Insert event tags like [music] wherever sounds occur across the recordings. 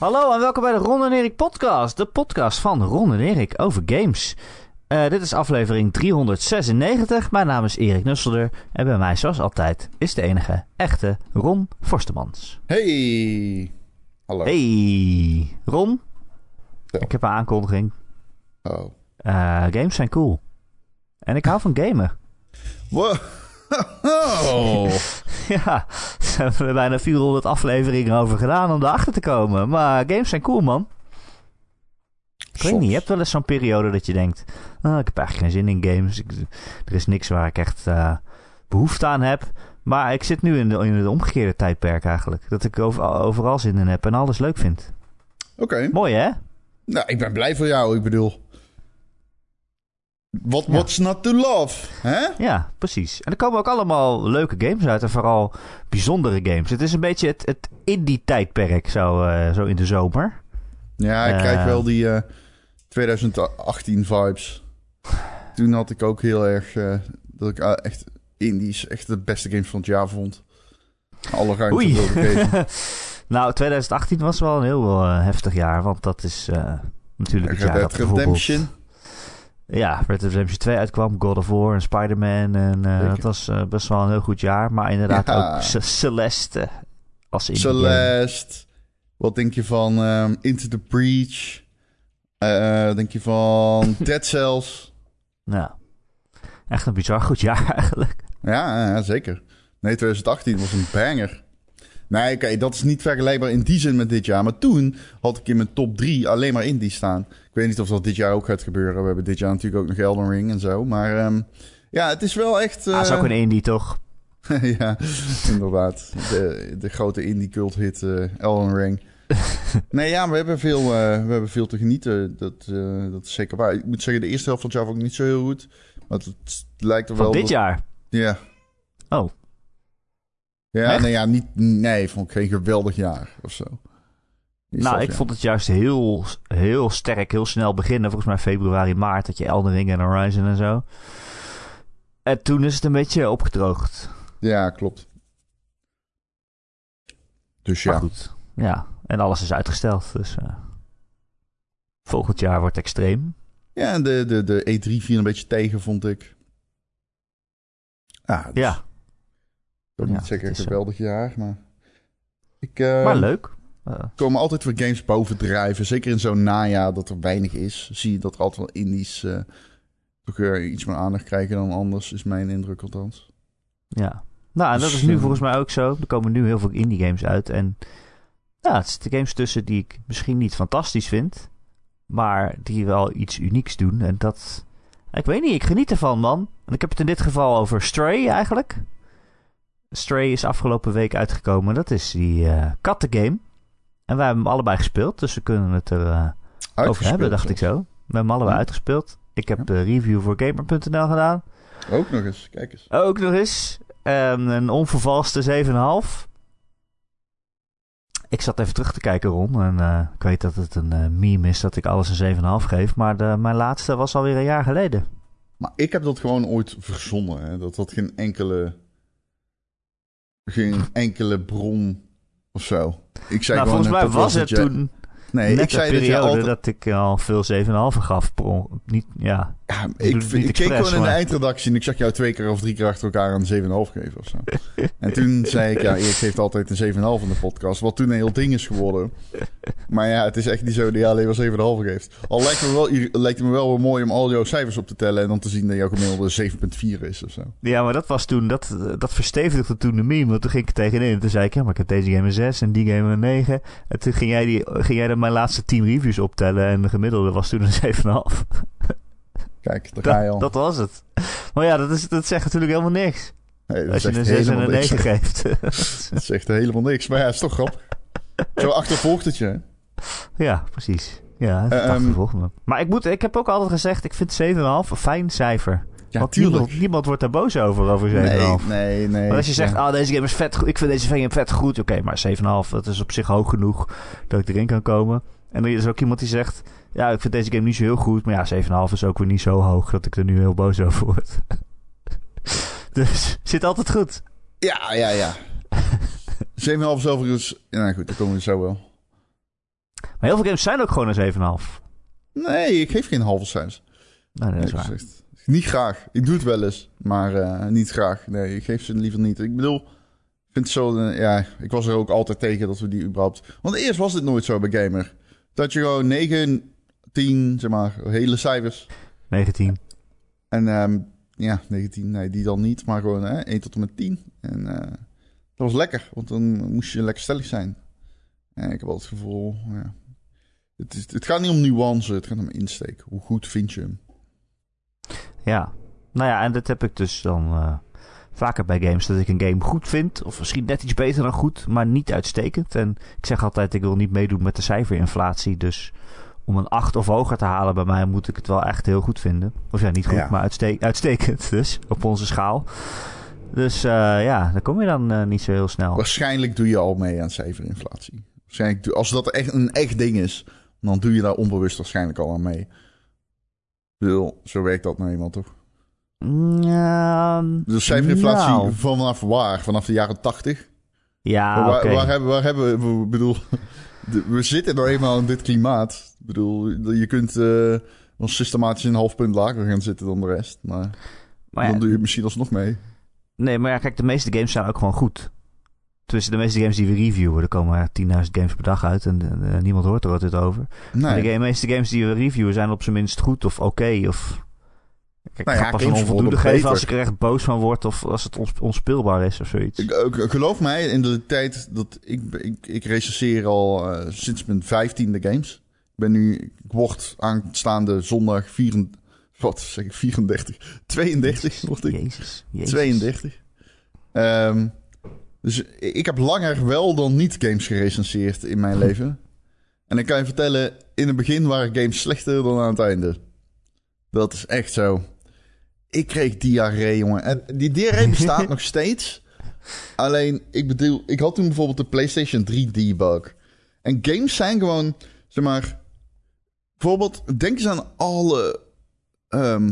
Hallo en welkom bij de Ron en Erik podcast. De podcast van Ron en Erik over games. Uh, dit is aflevering 396. Mijn naam is Erik Nusselder. En bij mij, zoals altijd, is de enige echte Ron Forstemans. Hey! Hallo. Hey! Ron? Ja. Ik heb een aankondiging. Oh. Uh, games zijn cool. En ik hou van gamen. Wow. Oh. [laughs] ja, we hebben bijna 400 afleveringen over gedaan om erachter te komen. Maar games zijn cool, man. Ik weet niet, je hebt wel eens zo'n periode dat je denkt... Oh, ik heb eigenlijk geen zin in games. Ik, er is niks waar ik echt uh, behoefte aan heb. Maar ik zit nu in, de, in het omgekeerde tijdperk eigenlijk. Dat ik over, overal zin in heb en alles leuk vind. Oké. Mooi, hè? Nou, ik ben blij voor jou. Ik bedoel... What, What's not to love? Hè? Ja, precies. En er komen ook allemaal leuke games uit. En vooral bijzondere games. Het is een beetje het, het indie-tijdperk zo, uh, zo in de zomer. Ja, ik uh, krijg wel die uh, 2018 vibes. Toen had ik ook heel erg... Dat ik echt indies echt de beste games van het jaar vond. Alle ruimte Oei. wilde [laughs] nou, 2018 was wel een heel heftig jaar. Want dat is natuurlijk het jaar dat Redemption. Ja, Red Dead Redemption 2 uitkwam, God of War en Spider-Man. En uh, dat was uh, best wel een heel goed jaar. Maar inderdaad Ja. ook C- Celeste als in Celeste. Wat denk je van um, Into the Breach? Uh, denk je van [laughs] Dead Cells? Ja, echt een bizar goed jaar [laughs] eigenlijk. Ja, zeker. Nee, 2018 was een banger. Nee, oké, dat is niet vergelijkbaar in die zin met dit jaar. Maar toen had ik in mijn top 3 alleen maar indie staan. Ik weet niet of dat dit jaar ook gaat gebeuren. We hebben dit jaar natuurlijk ook nog Elden Ring en zo. Maar um, ja, het is wel echt... Uh... Ah, is ook een indie toch? [laughs] ja, inderdaad. De, de grote indie cult hit uh, Elden Ring. [laughs] nee, ja, we hebben veel, uh, we hebben veel te genieten. Dat, uh, dat is zeker waar. Ik moet zeggen, de eerste helft van het jaar vond ik niet zo heel goed. Maar het, het lijkt er Van wel... dit dat... jaar? Ja. Oh. Ja, Echt? nee, ja, niet, nee, vond ik geen geweldig jaar of zo. Nou, ik vond het juist heel, heel sterk, heel snel beginnen. Volgens mij februari, maart dat je Elden Ring en Horizon en zo. En toen is het een beetje opgedroogd. Ja, klopt. Dus Maar ja. goed, ja. En alles is uitgesteld, dus... Uh, volgend jaar wordt extreem. Ja, en de, de, de E3 viel een beetje tegen, vond ik. Ah, dus Ja, Ja, niet het is een zo. geweldig jaar, maar... Ik uh, maar leuk. Uh, komen altijd weer games bovendrijven. Zeker in zo'n najaar dat er weinig is. Zie je dat er altijd wel indies uh, toch iets meer aandacht krijgen dan anders. Is mijn indruk althans. Ja. Nou, en dat Dus, is nu eh, volgens mij ook zo. Er komen nu heel veel indie games uit. En ja, het zitten games tussen die ik misschien niet fantastisch vind. Maar die wel iets unieks doen. En dat... Ik weet niet, ik geniet ervan, man. En ik heb het in dit geval over Stray eigenlijk. Stray is afgelopen week uitgekomen. Dat is die uh, kattengame. En wij hebben hem allebei gespeeld. Dus we kunnen het er uh, over hebben, dacht ik zo. We hebben hem allebei Ja. uitgespeeld. Ik heb de review voor Gamer.nl gedaan. Ook nog eens, kijk eens. Ook nog eens. Um, een onvervalste 7,5. Ik zat even terug te kijken, Ron. En uh, ik weet dat het een uh, meme is dat ik alles een 7,5 geef. Maar de, mijn laatste was alweer een jaar geleden. Maar ik heb dat gewoon ooit verzonnen. Hè? Dat had geen enkele... Geen enkele bron of zo. Ik zei nou, gewoon volgens mij was het toen Nee, ik zei de dat periode altijd... dat ik al veel 7,5 gaf. per Niet, ja. Ja, ik, ik, keek gewoon in de eindredactie en ik zag jou twee keer of drie keer achter elkaar een 7,5 geven of zo. [laughs] en toen zei ik, ja, Erik geeft altijd een 7,5 in de podcast. Wat toen een heel ding is geworden. Maar ja, het is echt niet zo dat je alleen maar 7,5 geeft. Al lijkt, me wel, lijkt het me wel wel mooi om al jouw cijfers op te tellen en dan te zien dat jouw gemiddelde 7,4 is of zo. ja, maar dat was toen, dat, dat verstevigde toen de meme. Want toen ging ik er tegenin en toen zei ik, ja, maar ik heb deze game een 6 en die game een 9. En toen ging jij, die, ging jij dan mijn laatste 10 reviews optellen en de gemiddelde was toen een [laughs] 7,5. Kijk, daar ga je al. Dat, dat was het. Maar ja, dat, is, dat zegt natuurlijk helemaal niks. Nee, dat Als je een 6 en een niks. 9 geeft. [laughs] [laughs] Dat zegt helemaal niks. Maar ja, is toch grappig. Zo achtervolgt het je. hè? ja, precies. Ja, uh, ehm, me. Maar ik, moet, ik heb ook altijd gezegd, ik vind 7,5 een fijn cijfer. Ja, Want tuurlijk. niemand, niemand wordt daar boos over, over 7,5. Nee, nee, nee. Maar als je zegt, Ja. ah, deze game is vet goed. Ik vind deze game vet goed. Oké, maar 7,5, dat is op zich hoog genoeg dat ik erin kan komen. En er is ook iemand die zegt, ja, ik vind deze game niet zo heel goed. Maar ja, 7,5 is ook weer niet zo hoog dat ik er nu heel boos over word. [laughs] dus, zit altijd goed. Ja, ja, ja. 7,5 is overigens... Ja, nou goed, daar komen we zo wel. Maar heel veel games zijn ook gewoon een 7,5. Nee, ik geef geen halve cijfers. Nee, dat is Nee, waar. gezegd. Niet graag. Ik doe het wel eens, maar eh, niet graag. Nee, ik geef ze liever niet. Ik bedoel, ik vind het zo... eh, ja, ik was er ook altijd tegen dat we die überhaupt... Want eerst was dit nooit zo bij Gamer. Dat je gewoon 9, 10, zeg maar, hele cijfers. 19. En ehm, ja, 19, nee, die dan niet. Maar gewoon hè, 1 tot en met 10. En eh, dat was lekker, want dan moest je lekker stellig zijn. En ik heb altijd het gevoel, ja... Het, is, het gaat niet om nuance, het gaat om insteek. Hoe goed vind je hem? Ja. Nou ja, en dat heb ik dus dan eh, vaker bij games. Dat ik een game goed vind. Of misschien net iets beter dan goed, maar niet uitstekend. En ik zeg altijd, ik wil niet meedoen met de cijferinflatie. Dus om een 8 of hoger te halen bij mij moet ik het wel echt heel goed vinden. Of ja, niet goed, Ja. maar uitste- uitstekend [laughs] dus. Op onze schaal. Dus eh, ja, daar kom je dan eh, niet zo heel snel. Waarschijnlijk doe je al mee aan cijferinflatie. Waarschijnlijk, doe- als dat echt een echt ding is, dan doe je daar onbewust waarschijnlijk al aan mee. Zo werkt dat nou eenmaal toch? Mm, Ja, Dus cijferinflatie nou. vanaf waar? Vanaf de jaren tachtig? ja waar, waar hebben, waar hebben we, bedoel, we zitten nou eenmaal in dit klimaat. Ik bedoel, je kunt wel systematisch een half punt lager gaan zitten dan de rest. Maar, Maar ja, dan doe je het misschien alsnog mee. Nee, maar ja, kijk, de meeste games zijn ook gewoon goed. Tussen de meeste games die we reviewen, er komen 10.000 games per dag uit en niemand hoort er altijd over. Nee. de game- meeste games die we reviewen zijn op zijn minst goed of oké. of... Kijk, Nou ik ja, ga pas een onvoldoende geven als ik er echt boos van word of als het ons, onspeelbaar is of zoiets. Ik, ik- geloof mij, in de tijd dat ik, ik, ik recenseer al eh, sinds mijn vijftiende games. Ik ben nu, ik word aanstaande zondag 34, wat zeg ik, 34, 32 word ik. Jezus, Jezus. 32. Ehm, dus ik heb langer wel dan niet games gerecenseerd in mijn leven. En ik kan je vertellen, in het begin waren games slechter dan aan het einde. Dat is echt zo. Ik kreeg diarree, jongen. En die diarree [laughs] bestaat nog steeds. Alleen, ik bedoel, ik had toen bijvoorbeeld de PlayStation 3 debug. En games zijn gewoon, zeg maar... Bijvoorbeeld, denk eens aan alle ehm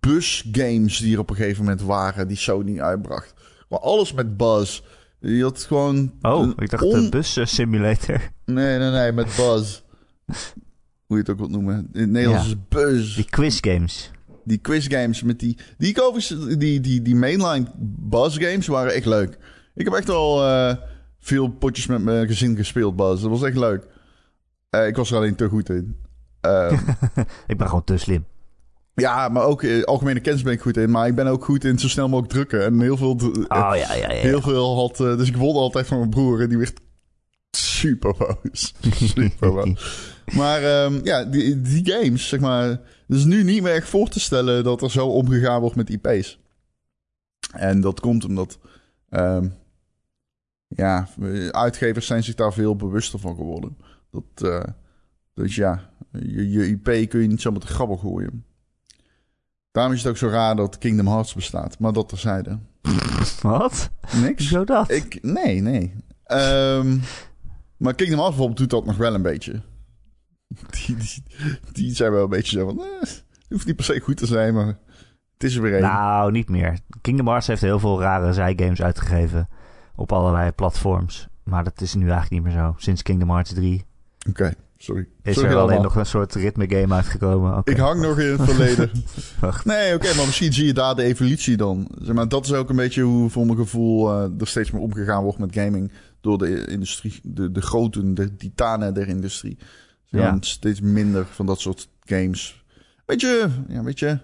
busgames die er op een gegeven moment waren, die Sony uitbracht. Maar alles met buzz. Je had gewoon... Oh, ik dacht on- de bus simulator. Nee, nee, nee, met buzz. [laughs] Hoe je het ook wilt noemen. In het Nederlands Ja. is buzz. Die quiz games. Die quizgames met die... Die, overigens- die, die, die mainline buzz games waren echt leuk. Ik heb echt al eh, veel potjes met mijn gezin gespeeld, buzz. Dat was echt leuk. Eh, ik was er alleen te goed in. Eh, [laughs] ik ben gewoon te slim. Ja, maar ook eh, algemene kennis ben ik goed in. Maar ik ben ook goed in zo snel mogelijk drukken. En heel veel... Oh ja, ja, ja. Heel veel had... eh, dus ik won altijd van mijn broer. En die werd super boos. [laughs] super boos. Maar ehm, ja, die, die games, zeg maar... Het is nu niet meer echt voor te stellen dat er zo omgegaan wordt met IP's. En dat komt omdat... ehm, ja, uitgevers zijn zich daar veel bewuster van geworden. Dat, eh, dus ja, je, je IP kun je niet zo met de grabbel gooien. Daarom is het ook zo raar dat Kingdom Hearts bestaat. Maar dat terzijde. [laughs] Wat? Niks. Zo dat? Ik, nee, nee. Ehm, maar Kingdom Hearts bijvoorbeeld doet dat nog wel een beetje. Die, die, die zijn wel een beetje zo van... Eh, het hoeft niet per se goed te zijn, maar het is er weer één. Nou, niet meer. Kingdom Hearts heeft heel veel rare zijgames uitgegeven op allerlei platforms. Maar dat is nu eigenlijk niet meer zo. Sinds Kingdom Hearts 3 Oké, sorry. is Sorry er alleen allemaal. nog een soort ritme game uitgekomen. Oké. Ik hang nog in het verleden. [laughs] Wacht. Nee, oké, maar misschien zie je daar de evolutie dan. Zeg maar, dat is ook een beetje hoe voor mijn gevoel eh, er steeds meer omgegaan wordt met gaming. Door de industrie, de, de groten, de titanen der industrie. Ja. Steeds minder van dat soort games. Weet je, ja, weet je.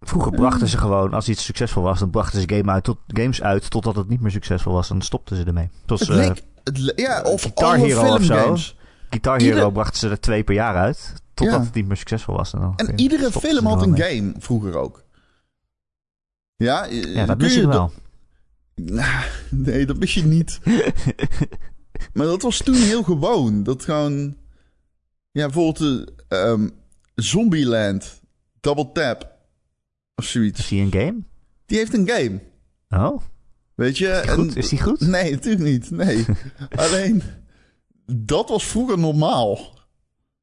Vroeger brachten ze gewoon, als iets succesvol was, dan brachten ze game uit tot, games uit totdat het niet meer succesvol was. En dan stopten ze ermee. Zoals Het eh, leek, het le- ja, of Guitar alle filmgames. Guitar Hero Ieder- brachten ze er twee per jaar uit. Totdat Ja. het niet meer succesvol was. En, dan En iedere film had een mee. game vroeger ook. Ja, Ja, dat mis je wel. [laughs] Nee, dat mis je niet. [laughs] maar dat was toen heel gewoon. Dat gewoon... Ja, bijvoorbeeld eh, ehm, Zombieland, Double Tap of Is zoiets. die een game? Die heeft een game, Oh, weet je? is die goed? Is die goed? Nee, natuurlijk niet. Nee. [laughs] Alleen, dat was vroeger normaal.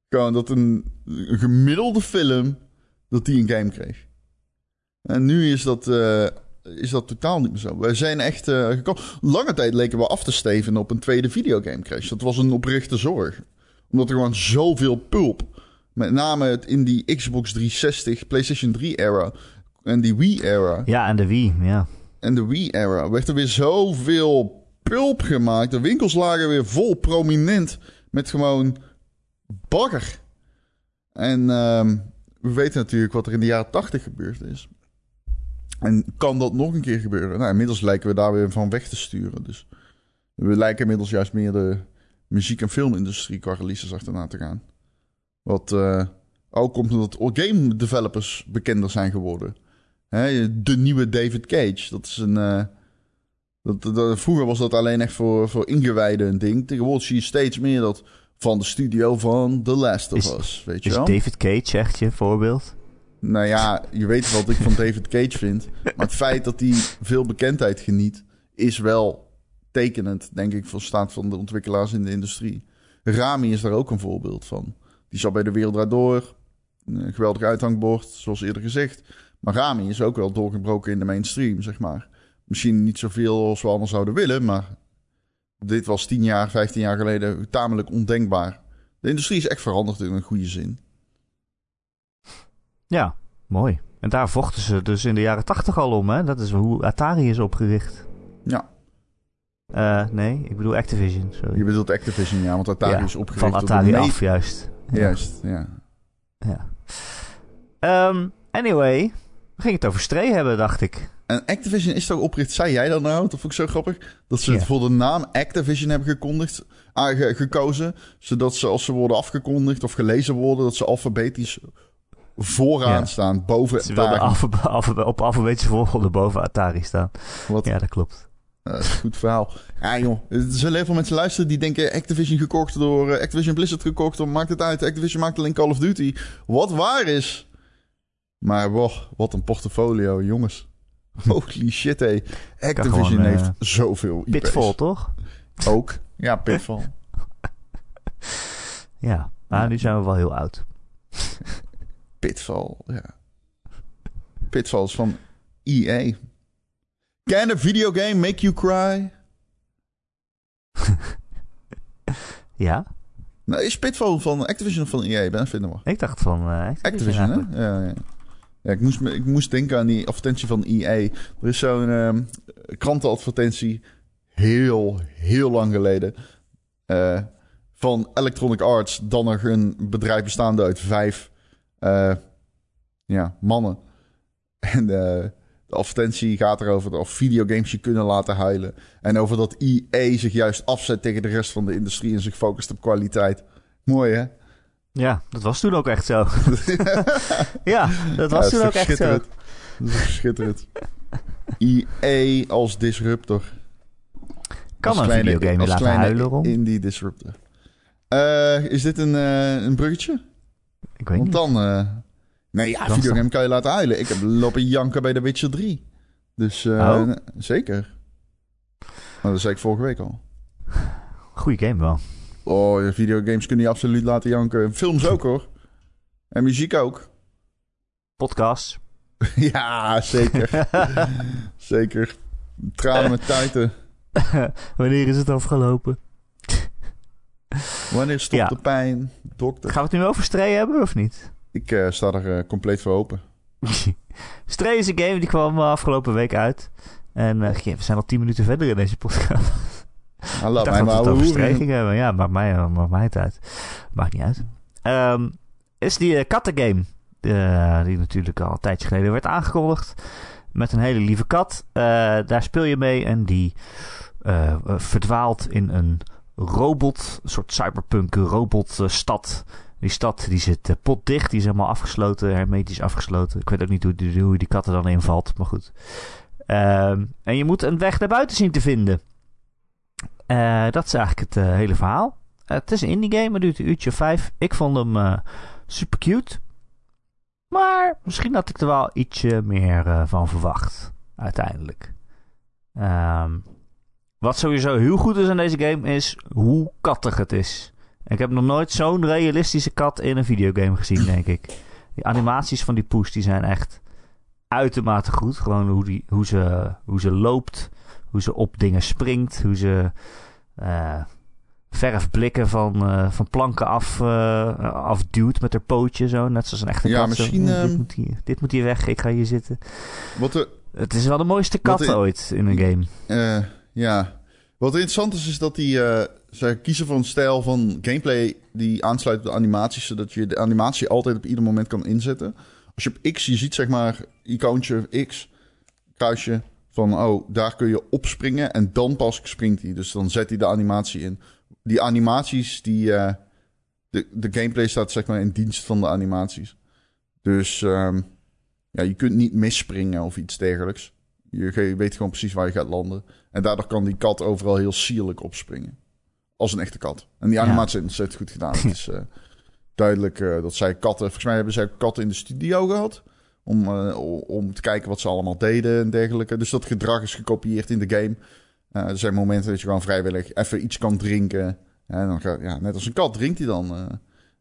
Gewoon dat een, een gemiddelde film, dat die een game kreeg. En nu is dat, eh, is dat totaal niet meer zo. Wij zijn echt... eh, geko- Lange tijd leken we af te steven op een tweede videogame crash. Dat was een oprechte zorg. Omdat er gewoon zoveel pulp. Met name in die Xbox 360, PlayStation 3 era en die Wii era. Ja, en de Wii, ja. En de Wii era werd er weer zoveel pulp gemaakt. De winkels lagen weer vol prominent met gewoon bagger. En ehm, we weten natuurlijk wat er in de jaren 80 gebeurd is. En kan dat nog een keer gebeuren? Nou, inmiddels lijken we daar weer van weg te sturen. Dus we lijken inmiddels juist meer de muziek- en filmindustrie qua releases achterna te gaan. Wat uh, ook komt omdat game developers bekender zijn geworden. De nieuwe David Cage. Dat is een. Uh, dat, dat, vroeger was dat alleen echt voor, voor ingewijden een ding. Tegenwoordig zie je steeds meer dat van de studio van The Last of is, Us. Weet je is wel? David Cage echt je voorbeeld? Nou ja, je weet wat ik van David Cage vind. [laughs] Maar het feit dat hij veel bekendheid geniet, is wel tekenend, denk ik, voor staat van de ontwikkelaars in de industrie. Rami is daar ook een voorbeeld van. Die zat bij de Wereld Door. Een geweldig uithangbord, zoals eerder gezegd. Maar Rami is ook wel doorgebroken in de mainstream, zeg maar. Misschien niet zoveel als we allemaal zouden willen, maar dit was 10 jaar, 15 jaar geleden tamelijk ondenkbaar. De industrie is echt veranderd in een goede zin. Ja, mooi. En daar vochten ze dus in de jaren 80 al om, hè? Dat is hoe Atari is opgericht. Ja. Uh, nee, ik bedoel Activision. Sorry. Je bedoelt Activision, ja, want Atari ja, is opgericht. Van Atari af, juist. Juist, ja. ja. Um, anyway, we gingen het over Stray hebben, dacht ik. En Activision is toch opgericht, zei jij dat nou? Dat vond ik zo grappig. Dat ze het voor de naam Activision hebben gekondigd, uh, gekozen. Zodat ze als ze worden afgekondigd of gelezen worden, dat ze alfabetisch vooraan ja. staan, boven Ze Atari. alfab alfab op alfabetische volgorde boven Atari staan. Wat? Ja, dat klopt. Uh, goed verhaal. Ja joh, er zullen heel veel mensen luisteren die denken... Activision gekocht door... Uh, Activision Blizzard gekocht door... Maakt het uit. Activision maakt alleen Call of Duty. Wat waar is. Maar wow, wat een portfolio, jongens. [laughs] Holy shit, hé. Activision gewoon, uh, heeft zoveel IP's. Pitfall, toch? Ook. Ja, Pitfall. [laughs] ja, maar nu zijn we wel heel oud. Pitfall, ja. Pitfall is van EA. Can a video game make you cry? [laughs] ja? Nou, is Pitfall van Activision of van EA? Ben vinden we. Ik dacht van uh, Activision, Activision hè? Ja, ja. Ja, ik, moest, ik moest denken aan die advertentie van EA. Er is zo'n uh, krantenadvertentie heel, heel lang geleden. Uh, van Electronic Arts. Dan nog een bedrijf bestaande uit vijf uh, ja, mannen. [laughs] En uh, de advertentie gaat erover of videogames je kunnen laten huilen. En over dat EA zich juist afzet tegen de rest van de industrie en zich focust op kwaliteit. Mooi hè? Ja, dat was toen ook echt zo. [laughs] ja, dat was ja, toen ook echt zo. Dat is schitterend. EA als disruptor. Kan een videogame laten huilen, Ron? Indie disruptor. Uh, is dit een, uh, een bruggetje? Ik weet Want niet. dan... Uh, nee, ja, videogame kan je laten huilen. Ik heb lopen janken bij The Witcher 3. Dus Oh. zeker. Maar dat zei ik vorige week al. Goeie game wel. Oh, videogames kun je absoluut laten janken. Films ook hoor. En muziek ook. Podcasts. [laughs] ja, zeker. [laughs] zeker. Tranen met tuiten. [laughs] Wanneer is het afgelopen? Wanneer stopt Ja. de pijn? Dokter. Gaan we het nu over Stray hebben of niet? Ik eh, sta er eh, compleet voor open. Stray is een game die kwam eh, afgelopen week uit. En we zijn al 10 minuten verder in deze podcast. Laat Ik dacht dat we het hebben. Ja, maakt mij, eh, maakt mij het uit. Maakt niet uit. Ehm, is die uh, kattengame. eh, die natuurlijk al een tijdje geleden werd aangekondigd. Met een hele lieve kat. Eh, daar speel je mee en die eh, eh, verdwaalt in een robot. Een soort cyberpunk robotstad. die stad die zit eh, potdicht. Die is helemaal afgesloten. Hermetisch afgesloten. Ik weet ook niet hoe, die- hoe die kat er dan invalt. Maar goed. Ehm, en je moet een weg naar buiten zien te vinden. Eh, dat is eigenlijk het eh, hele verhaal. Eh, het is een indie game, het duurt een uurtje vijf. Ik vond hem super cute. Maar misschien had ik er wel ietsje meer van verwacht. Uiteindelijk. Ehm, wat sowieso heel goed is aan deze game is hoe kattig het is. Ik heb nog nooit zo'n realistische kat in een videogame gezien, denk ik. Die animaties van die poes die zijn echt uitermate goed. Gewoon hoe, die, hoe, ze, hoe ze loopt, hoe ze op dingen springt, hoe ze eh, verfblikken van, uh, van planken af, uh, afduwt met haar pootje zo. Net zoals een echte ja, kat. Misschien, zo, dit, moet hier, dit moet hier weg, ik ga hier zitten. Wat de, het is wel de mooiste kat ooit in een game. Uh, ja. Wat interessant is, is dat die, zij kiezen voor een stijl van gameplay die aansluit op de animaties, zodat je de animatie altijd op ieder moment kan inzetten. Als je op X, je ziet zeg maar icoontje X, kruisje, van oh, daar kun je opspringen en dan pas springt hij. Dus dan zet hij de animatie in. Die animaties, die, uh, de, de gameplay staat zeg maar in dienst van de animaties. Dus um, ja, je kunt niet misspringen of iets dergelijks. Je weet gewoon precies waar je gaat landen. En daardoor kan die kat overal heel sierlijk opspringen. Als een echte kat. En die animatie ja. is ontzettend goed gedaan. Het is uh, [laughs] duidelijk uh, dat zij katten... Volgens mij hebben zij katten in de studio gehad. Om, uh, om te kijken wat ze allemaal deden en dergelijke. Dus dat gedrag is gekopieerd in de game. Uh, er zijn momenten dat je gewoon vrijwillig even iets kan drinken. En dan gaat, ja, net als een kat drinkt hij dan. Uh,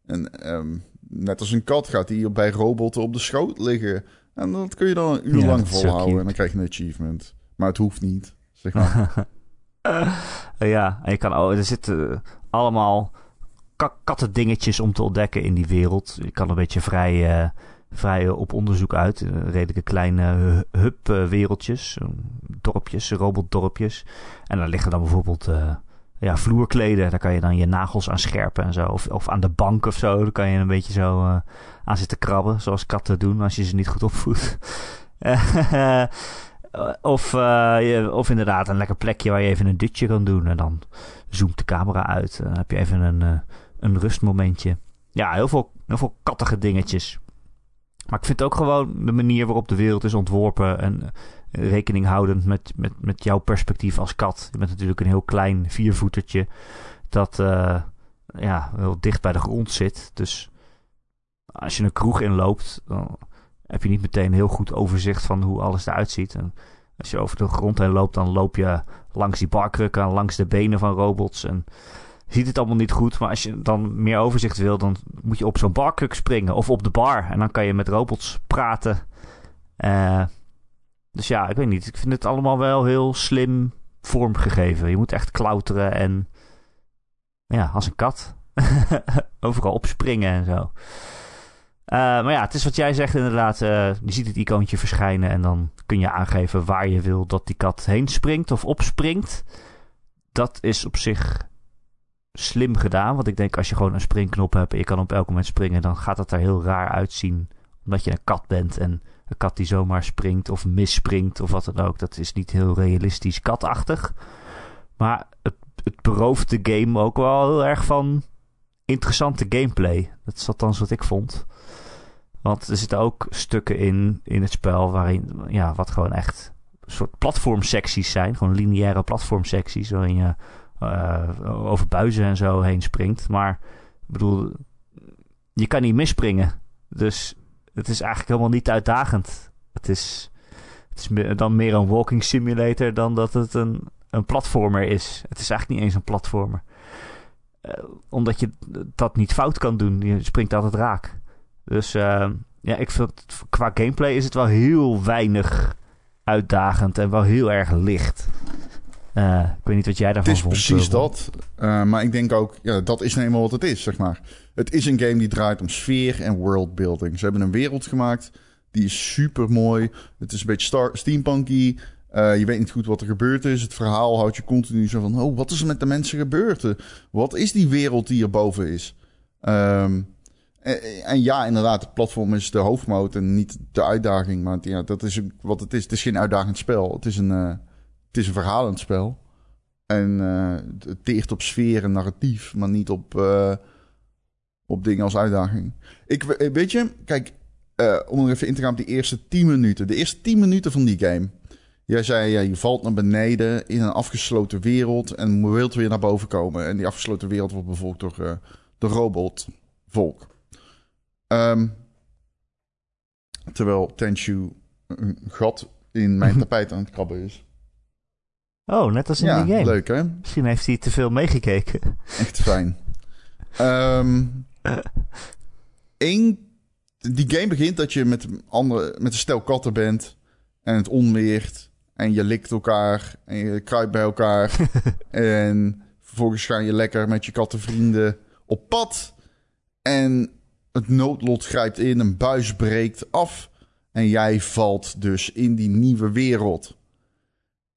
en um, net als een kat gaat hij bij robotten op de schoot liggen. En dat kun je dan een uur ja, lang volhouden. En dan krijg je een achievement. Maar het hoeft niet, zeg maar. [laughs] ja, en je kan, oh, er zitten allemaal kattendingetjes om te ontdekken in die wereld. Je kan een beetje vrij vrij op onderzoek uit. Redelijke kleine hub-wereldjes, dorpjes, robotdorpjes. En daar liggen dan bijvoorbeeld ja, vloerkleden. Daar kan je dan je nagels aan scherpen en zo. Of, of aan de bank of zo. Daar kan je een beetje zo aan zitten krabben. Zoals katten doen als je ze niet goed opvoedt. [laughs] of, of inderdaad een lekker plekje waar je even een dutje kan doen. En dan zoomt de camera uit. Dan heb je even een, een rustmomentje. Ja, heel veel, heel veel kattige dingetjes. Maar ik vind ook gewoon de manier waarop de wereld is ontworpen en rekening houdend met, met, met jouw perspectief als kat. Je bent natuurlijk een heel klein viervoetertje dat uh, ja, heel dicht bij de grond zit. Dus als je een kroeg inloopt, dan heb je niet meteen heel goed overzicht van hoe alles eruit ziet. En als je over de grond heen loopt, dan loop je langs die barkrukken, langs de benen van robots en ziet het allemaal niet goed. Maar als je dan meer overzicht wil, dan moet je op zo'n barkruk springen of op de bar. En dan kan je met robots praten. Uh, dus ja, ik weet niet. Ik vind het allemaal wel heel slim vormgegeven. Je moet echt klauteren en ja, als een kat. [laughs] Overal opspringen en zo. Uh, maar ja, het is wat jij zegt inderdaad. Uh, je ziet het icoontje verschijnen en dan kun je aangeven waar je wil dat die kat heen springt of opspringt. Dat is op zich slim gedaan. Want ik denk als je gewoon een springknop hebt en je kan op elk moment springen, dan gaat dat er heel raar uitzien. Omdat je een kat bent en een kat die zomaar springt of misspringt of wat dan ook. Dat is niet heel realistisch katachtig. Maar het, het berooft de game ook wel heel erg van interessante gameplay. Dat is althans wat ik vond. Want er zitten ook stukken in, in het spel waarin, ja, wat gewoon echt een soort platformsecties zijn. Gewoon lineaire platformsecties waarin je over buizen en zo heen springt. Maar ik bedoel, je kan niet misspringen. Dus het is eigenlijk helemaal niet uitdagend. Het is, het is dan meer een walking simulator dan dat het een, een platformer is. Het is eigenlijk niet eens een platformer. Uh, omdat je dat niet fout kan doen. Je springt altijd raak. Dus uh, ja, ik vind qua gameplay is het wel heel weinig uitdagend en wel heel erg licht. Uh, ik weet niet wat jij daarvan vond. Het is precies dat. Uh, maar ik denk ook, ja, dat is nou eenmaal wat het is, zeg maar. Het is een game die draait om sfeer en worldbuilding. Ze hebben een wereld gemaakt, die is super mooi. Het is een beetje star steampunky. Uh, je weet niet goed wat er gebeurd is. Het verhaal houdt je continu zo van... oh, wat is er met de mensen gebeurd? Wat is die wereld die erboven is? Um, en, en, ja, inderdaad, het platform is de hoofdmoot en niet de uitdaging. Maar ja, dat is wat het is. Het is geen uitdagend spel. Het is een, het is een verhalend spel. En uh, het teert op sfeer en narratief, maar niet op, uh, op dingen als uitdaging. Ik, weet je, kijk, uh, om er even in te gaan op die eerste 10 minuten. De eerste 10 minuten van die game. Jij zei, ja, je valt naar beneden in een afgesloten wereld en wilt weer naar boven komen. En die afgesloten wereld wordt bevolkt door, door robotvolk. Um, terwijl Tenshu een gat in mijn [laughs] tapijt aan het krabben is. Oh, net als in ja, die game. leuk hè? Misschien heeft hij te veel meegekeken. Echt fijn. um, één, die game begint dat je met, andere, met een stel katten bent en het onweert. En je likt elkaar en je kruipt bij elkaar. [laughs] en Vervolgens ga je lekker met je kattenvrienden op pad. En het noodlot grijpt in, een buis breekt af. En jij valt dus in die nieuwe wereld.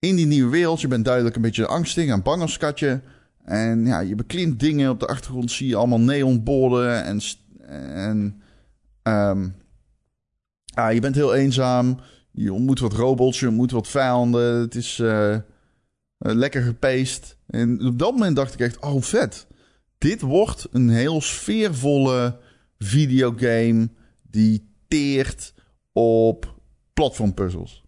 In die nieuwe wereld, je bent duidelijk een beetje angstig en bang als katje. En ja, je beklimt dingen. Op de achtergrond zie je allemaal neonborden. En, en um, je bent heel eenzaam. Je ontmoet wat robots, je ontmoet wat vijanden. Het is uh, lekker gepaced. En op dat moment dacht ik echt, oh vet. Dit wordt een heel sfeervolle videogame die teert op platformpuzzels.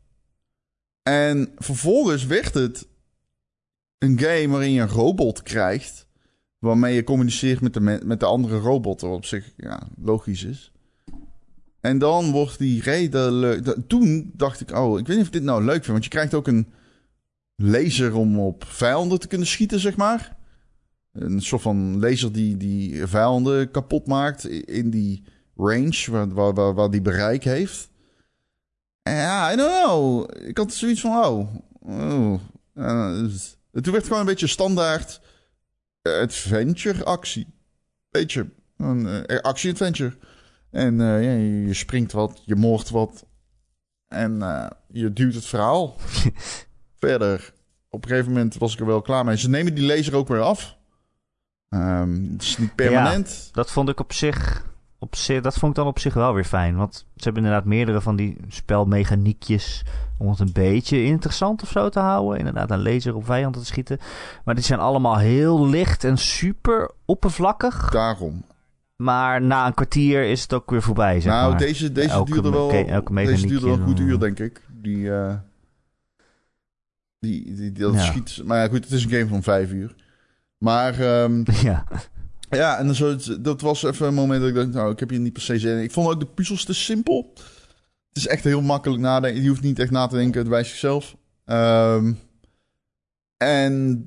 En vervolgens werd het een game waarin je een robot krijgt. Waarmee je communiceert met de, met de andere robot. Wat op zich ja, logisch is. En dan wordt die reden leuk. Toen dacht ik, oh, ik weet niet of ik dit nou leuk vind. Want je krijgt ook een laser om op vijanden te kunnen schieten, zeg maar. Een soort van laser die, die vijanden kapot maakt in die range waar, waar, waar die bereik heeft. Ja, I don't know. Ik had zoiets van, oh. oh. Uh, toen werd gewoon een beetje standaard adventure actie. Beetje een uh, actie-adventure. En uh, ja, je springt wat, je moordt wat. En je duwt het verhaal [laughs] verder. Op een gegeven moment was ik er wel klaar mee. Ze nemen die laser ook weer af. Um, het is niet permanent. Ja, dat vond ik op zich, op zich, dat vond ik dan op zich wel weer fijn. Want ze hebben inderdaad meerdere van die spelmechaniekjes om het een beetje interessant of zo te houden. Inderdaad, een laser op vijanden te schieten. Maar die zijn allemaal heel licht en super oppervlakkig. Daarom. Maar na een kwartier is het ook weer voorbij. Zeg nou, maar. deze, deze Elke duurde wel, deze duurde wel een goed uur, denk ik. Die, eh die, die, die- dat Ja. schiet. Maar ja, goed, het is een game van vijf uur. Maar ehm, [laughs] Ja, ja, en zo, dat was even een moment dat ik dacht, nou, ik heb hier niet per se zin in. Ik vond ook de puzzels te simpel. Het is echt heel makkelijk nadenken. Je hoeft niet echt na te denken, het wijst zichzelf. Ehm, en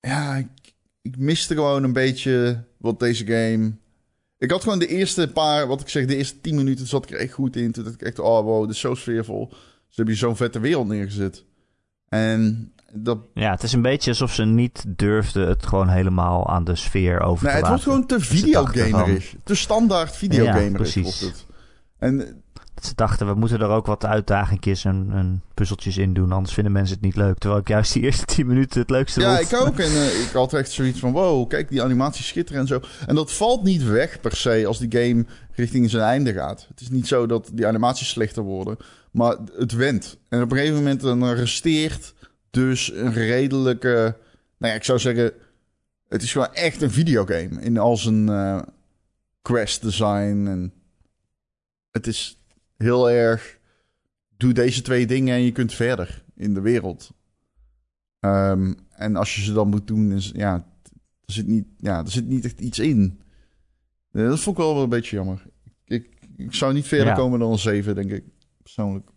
ja, ik, miste gewoon een beetje wat deze game... Ik had gewoon de eerste paar, wat ik zeg, de eerste tien minuten zat ik er echt goed in. Toen dacht ik echt, oh wow, dit is zo sfeervol. Ze hebben hier zo'n vette wereld neergezet. En dat... ja, het is een beetje alsof ze niet durfden het gewoon helemaal aan de sfeer over Nee, te het wordt laten. gewoon te videogamerisch. Te standaard videogamerisch Ja, precies. het. En Dat Ze dachten, we moeten er ook wat uitdagingjes en, en puzzeltjes in doen, anders vinden mensen het niet leuk. Terwijl ik juist die eerste 10 minuten het leukste ja, vond. ik ook. En eh, ik had echt zoiets van, wow, kijk, die animaties schitteren en zo. En dat valt niet weg per se als die game richting zijn einde gaat. Het is niet zo dat die animaties slechter worden, maar het went. En op een gegeven moment dan resteert dus een redelijke... Nou ja, ik zou zeggen, het is gewoon echt een videogame in al zijn eh, quest design. En het is heel erg, doe deze twee dingen en je kunt verder in de wereld. Ehm, en als je ze dan moet doen, is, ja, er zit niet, ja, er zit niet echt iets in. Eh, dat vond ik wel wel een beetje jammer. Ik, ik zou niet verder Ja. komen dan een 7, denk ik. Persoonlijk.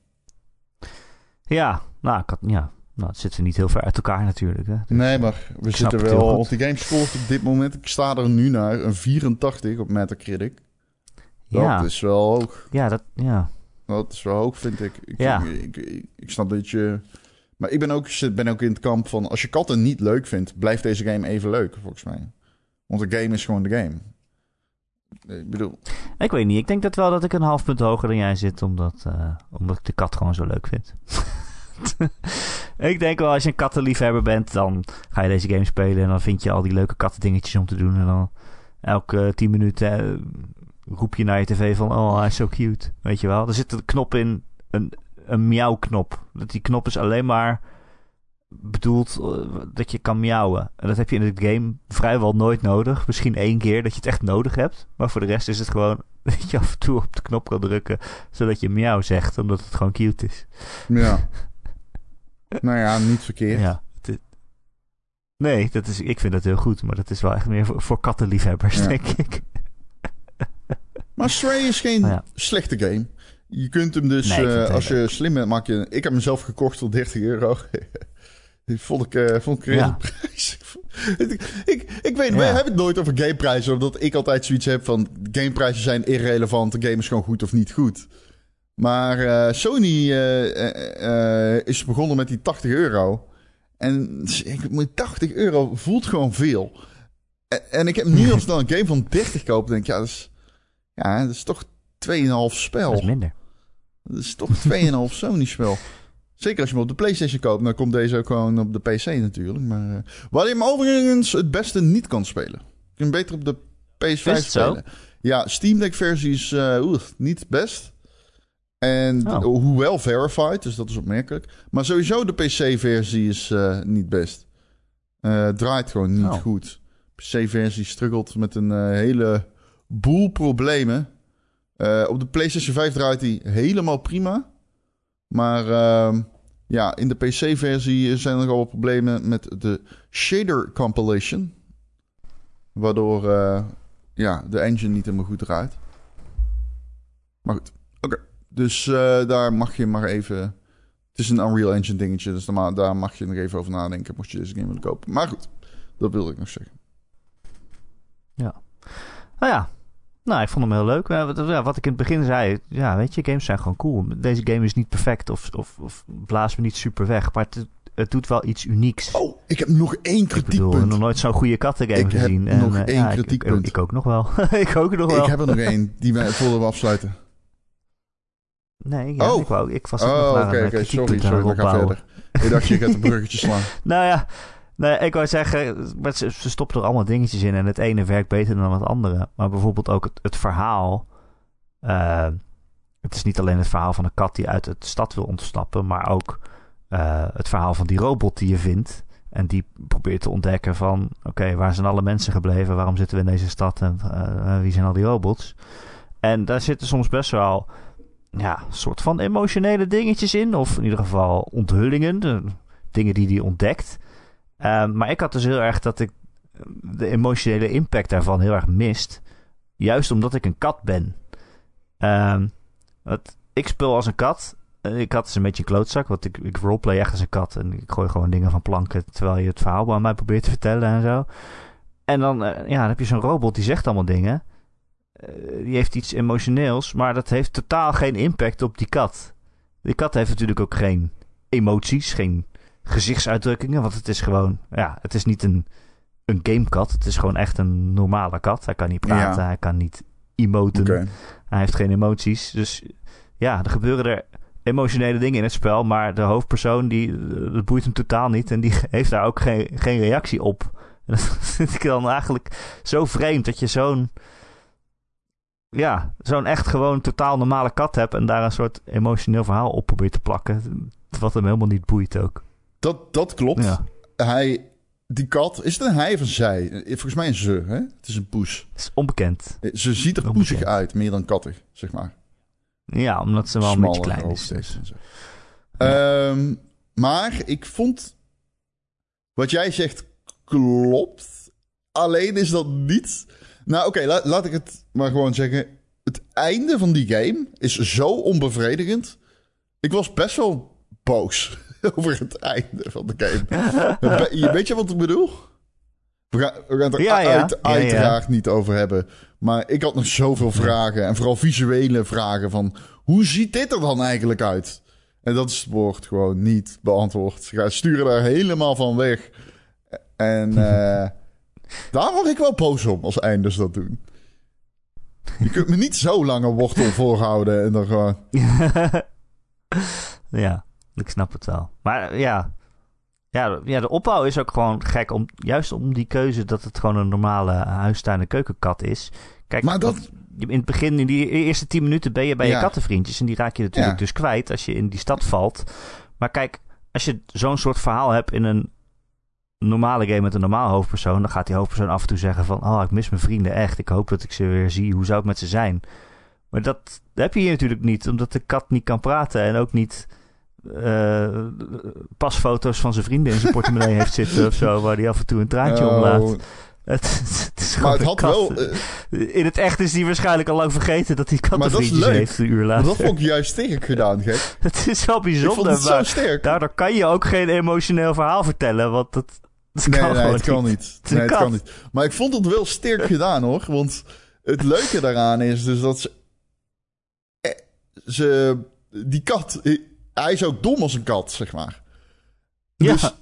Ja, nou, ik had, ja. Nou, het zitten niet heel ver uit elkaar natuurlijk. Hè. Nee, maar we zitten wel op de game scoort op dit moment. Ik sta er nu naar een 84 op Metacritic. Dat ja, is wel hoog. ja, dat, ja. Dat is wel hoog, vind ik. Ik, Ja. ik, ik, ik snap dat je... Maar ik ben ook, ben ook in het kamp van... Als je katten niet leuk vindt, blijft deze game even leuk, volgens mij. Want de game is gewoon de game. Ik bedoel... Ik weet niet, ik denk dat wel dat ik een half punt hoger dan jij zit, omdat, eh, omdat ik de kat gewoon zo leuk vind. [laughs] [laughs] ik denk wel, als je een kattenliefhebber bent, dan ga je deze game spelen en dan vind je al die leuke kattendingetjes om te doen. En dan elke 10 minuten eh, roep je naar je tv van, oh, hij is zo cute. Weet je wel, er zit een knop in, een, een miauwknop. Dat Die knop is alleen maar bedoeld eh, dat je kan miauwen. En dat heb je in het game vrijwel nooit nodig. Misschien één keer dat je het echt nodig hebt. Maar voor de rest is het gewoon [laughs] dat je af en toe op de knop kan drukken. Zodat je miauw zegt, omdat het gewoon cute is. Ja. [laughs] nou ja, niet verkeerd. Ja. het Nee, dat is, ik vind dat heel goed. Maar dat is wel echt meer voor, voor kattenliefhebbers, Ja. denk ik. Maar Stray is geen Nou ja. slechte game. Je kunt hem dus, Nee, eh, als je slim bent, maak je... Ik heb hem zelf gekocht voor 30 euro. [laughs] Die vond ik, eh vond ik een redelijke prijs. [laughs] ik, ik, ik weet, we Ja. hebben het nooit over gameprijzen, omdat ik altijd zoiets heb van... Gameprijzen zijn irrelevant, de game is gewoon goed of niet goed. Maar eh, Sony eh, eh, is begonnen met die 80 euro. En ik, moet 80 euro voelt gewoon veel. En, en ik heb nu [laughs] als dan een game van 30 koop, denk ik, ja, dat is, ja, dat is toch 2,5 spel. Dat is minder. Dat is toch 2,5 [laughs] Sony-spel. Zeker als je hem op de PlayStation koopt, dan komt deze ook gewoon op de PC natuurlijk. Maar uh, waar je hem overigens het beste niet kan spelen. Je kunt beter op de PS5 spelen. Ja, Steam Deck versie is uh, niet best. En oh. hoewel verified, dus dat is opmerkelijk. Maar sowieso de PC-versie is uh, niet best. Uh, draait gewoon niet oh. goed. PC-versie struggelt met een uh, hele boel problemen. op de PlayStation 5 draait hij helemaal prima. Maar ehm, ja, in de PC-versie zijn er nogal wat problemen met de shader compilation. Waardoor ja, de engine niet helemaal goed draait. Maar goed. Dus uh, daar mag je maar even. Het is een Unreal Engine dingetje, dus daar, daar mag je nog even over nadenken. Mocht je deze game willen kopen. Maar goed, dat wilde ik nog zeggen. Ja. Nou ja, nou, ik vond hem heel leuk. Ja, wat ik in het begin zei, ja, weet je, games zijn gewoon cool. Deze game is niet perfect of, of, of blaast me niet super weg, maar het, het doet wel iets unieks. Oh, ik heb nog één kritiekpunt. Ik heb nog nooit zo'n goede kattengame ik gezien. Ik heb nog één ja, kritiekpunt. Ik, ik, ook nog wel. [laughs] ik ook nog wel. Ik heb er nog één die wij voordat we afsluiten. Nee, ja, oh. ik, wou, ik was oh, oké, oké, okay, sorry, sorry, we gaan verder. Ik dacht, je gaat een bruggetje slaan. [laughs] nou ja, nee, ik wou zeggen, ze, ze stoppen er allemaal dingetjes in en het ene werkt beter dan het andere. Maar bijvoorbeeld ook het, het verhaal. Uh, het is niet alleen het verhaal van een kat die uit het stad wil ontsnappen, maar ook uh, het verhaal van die robot die je vindt. En die probeert te ontdekken van, oké, waar zijn alle mensen gebleven? Waarom zitten we in deze stad en uh, wie zijn al die robots? En daar zitten soms best wel ja, soort van emotionele dingetjes in. Of in ieder geval onthullingen. Dingen die hij ontdekt. Um, maar ik had dus heel erg dat ik de emotionele impact daarvan heel erg mist. Juist omdat ik een kat ben. Wat, ik speel als een kat. Ik had dus een beetje een klootzak, want ik, ik roleplay echt als een kat. En ik gooi gewoon dingen van planken terwijl je het verhaal aan mij probeert te vertellen en zo. En dan, uh, ja, dan heb je zo'n robot die zegt allemaal dingen. Eh, die heeft iets emotioneels, maar dat heeft totaal geen impact op die kat. Die kat heeft natuurlijk ook geen emoties, geen gezichtsuitdrukkingen, want het is gewoon, ja, het is niet een, een gamekat. Het is gewoon echt een normale kat. Hij kan niet praten, hij kan niet emoten. Hij heeft geen emoties. Dus ja, er gebeuren er emotionele dingen in het spel, maar de hoofdpersoon, die, dat boeit hem totaal niet en die [laughs] heeft daar ook geen, geen reactie op. [laughs] En dat vind ik dan eigenlijk zo vreemd dat je zo'n ja, zo'n echt gewoon totaal normale kat hebt en daar een soort emotioneel verhaal op probeert te plakken. Wat hem helemaal niet boeit ook. Dat, dat klopt. Ja. Hij, die kat, is het een hij of een zij? Volgens mij een ze, hè? Het is een poes. Het is onbekend. Ze ziet er poesig uit, meer dan kattig, zeg maar. Ja, omdat ze wel een beetje klein is. Ehm, maar ik vond... Wat jij zegt klopt. Alleen is dat niet nou, oké, laat ik het maar gewoon zeggen. Het einde van die game is zo onbevredigend. Ik was best wel boos [laughs] over het einde van de game. [laughs] Weet je wat ik bedoel? We gaan, we gaan het er ja, uiteraard niet over hebben. Maar ik had nog zoveel vragen. En vooral visuele vragen van... Hoe ziet dit er dan eigenlijk uit? En dat wordt gewoon niet beantwoord. Ze gaan sturen daar helemaal van weg. En... Uh, [laughs] Daar word ik wel boos om als einders dat doen. Je kunt me niet zo lange wortel voorhouden en dan gewoon... [laughs] ja, ik snap het wel. Maar ja, ja, ja, de opbouw is ook gewoon gek. Om, juist om die keuze dat het gewoon een normale huistuin- en keukenkat is. Kijk, maar dat... in het begin, in die eerste tien minuten ben je bij je kattenvriendjes. En die raak je natuurlijk dus kwijt als je in die stad valt. Maar kijk, als je zo'n soort verhaal hebt in een normale game met een normaal hoofdpersoon, dan gaat die hoofdpersoon af en toe zeggen van, oh, ik mis mijn vrienden echt. Ik hoop dat ik ze weer zie. Hoe zou ik met ze zijn? Maar dat, heb je hier natuurlijk niet, omdat de kat niet kan praten en ook niet uh, pasfoto's van zijn vrienden in zijn portemonnee heeft zitten of zo, waar hij af en toe een traantje oh. omlaat. Het, het is maar het had wel. Uh, in het echt is hij waarschijnlijk al lang vergeten dat hij kattenvriendjes heeft een uur later. Maar dat vond ik juist sterk gedaan, gek. [laughs] het is wel bijzonder. Ik vond het zo sterk. Daardoor kan je ook geen emotioneel verhaal vertellen, want dat, nee, nee, het kan niet. Nee, het kan niet. Maar ik vond het wel sterk gedaan hoor. Want het leuke daaraan is dus dat ze. Eh, ze die kat. Hij is ook dom als een kat, zeg maar. Dus, ja.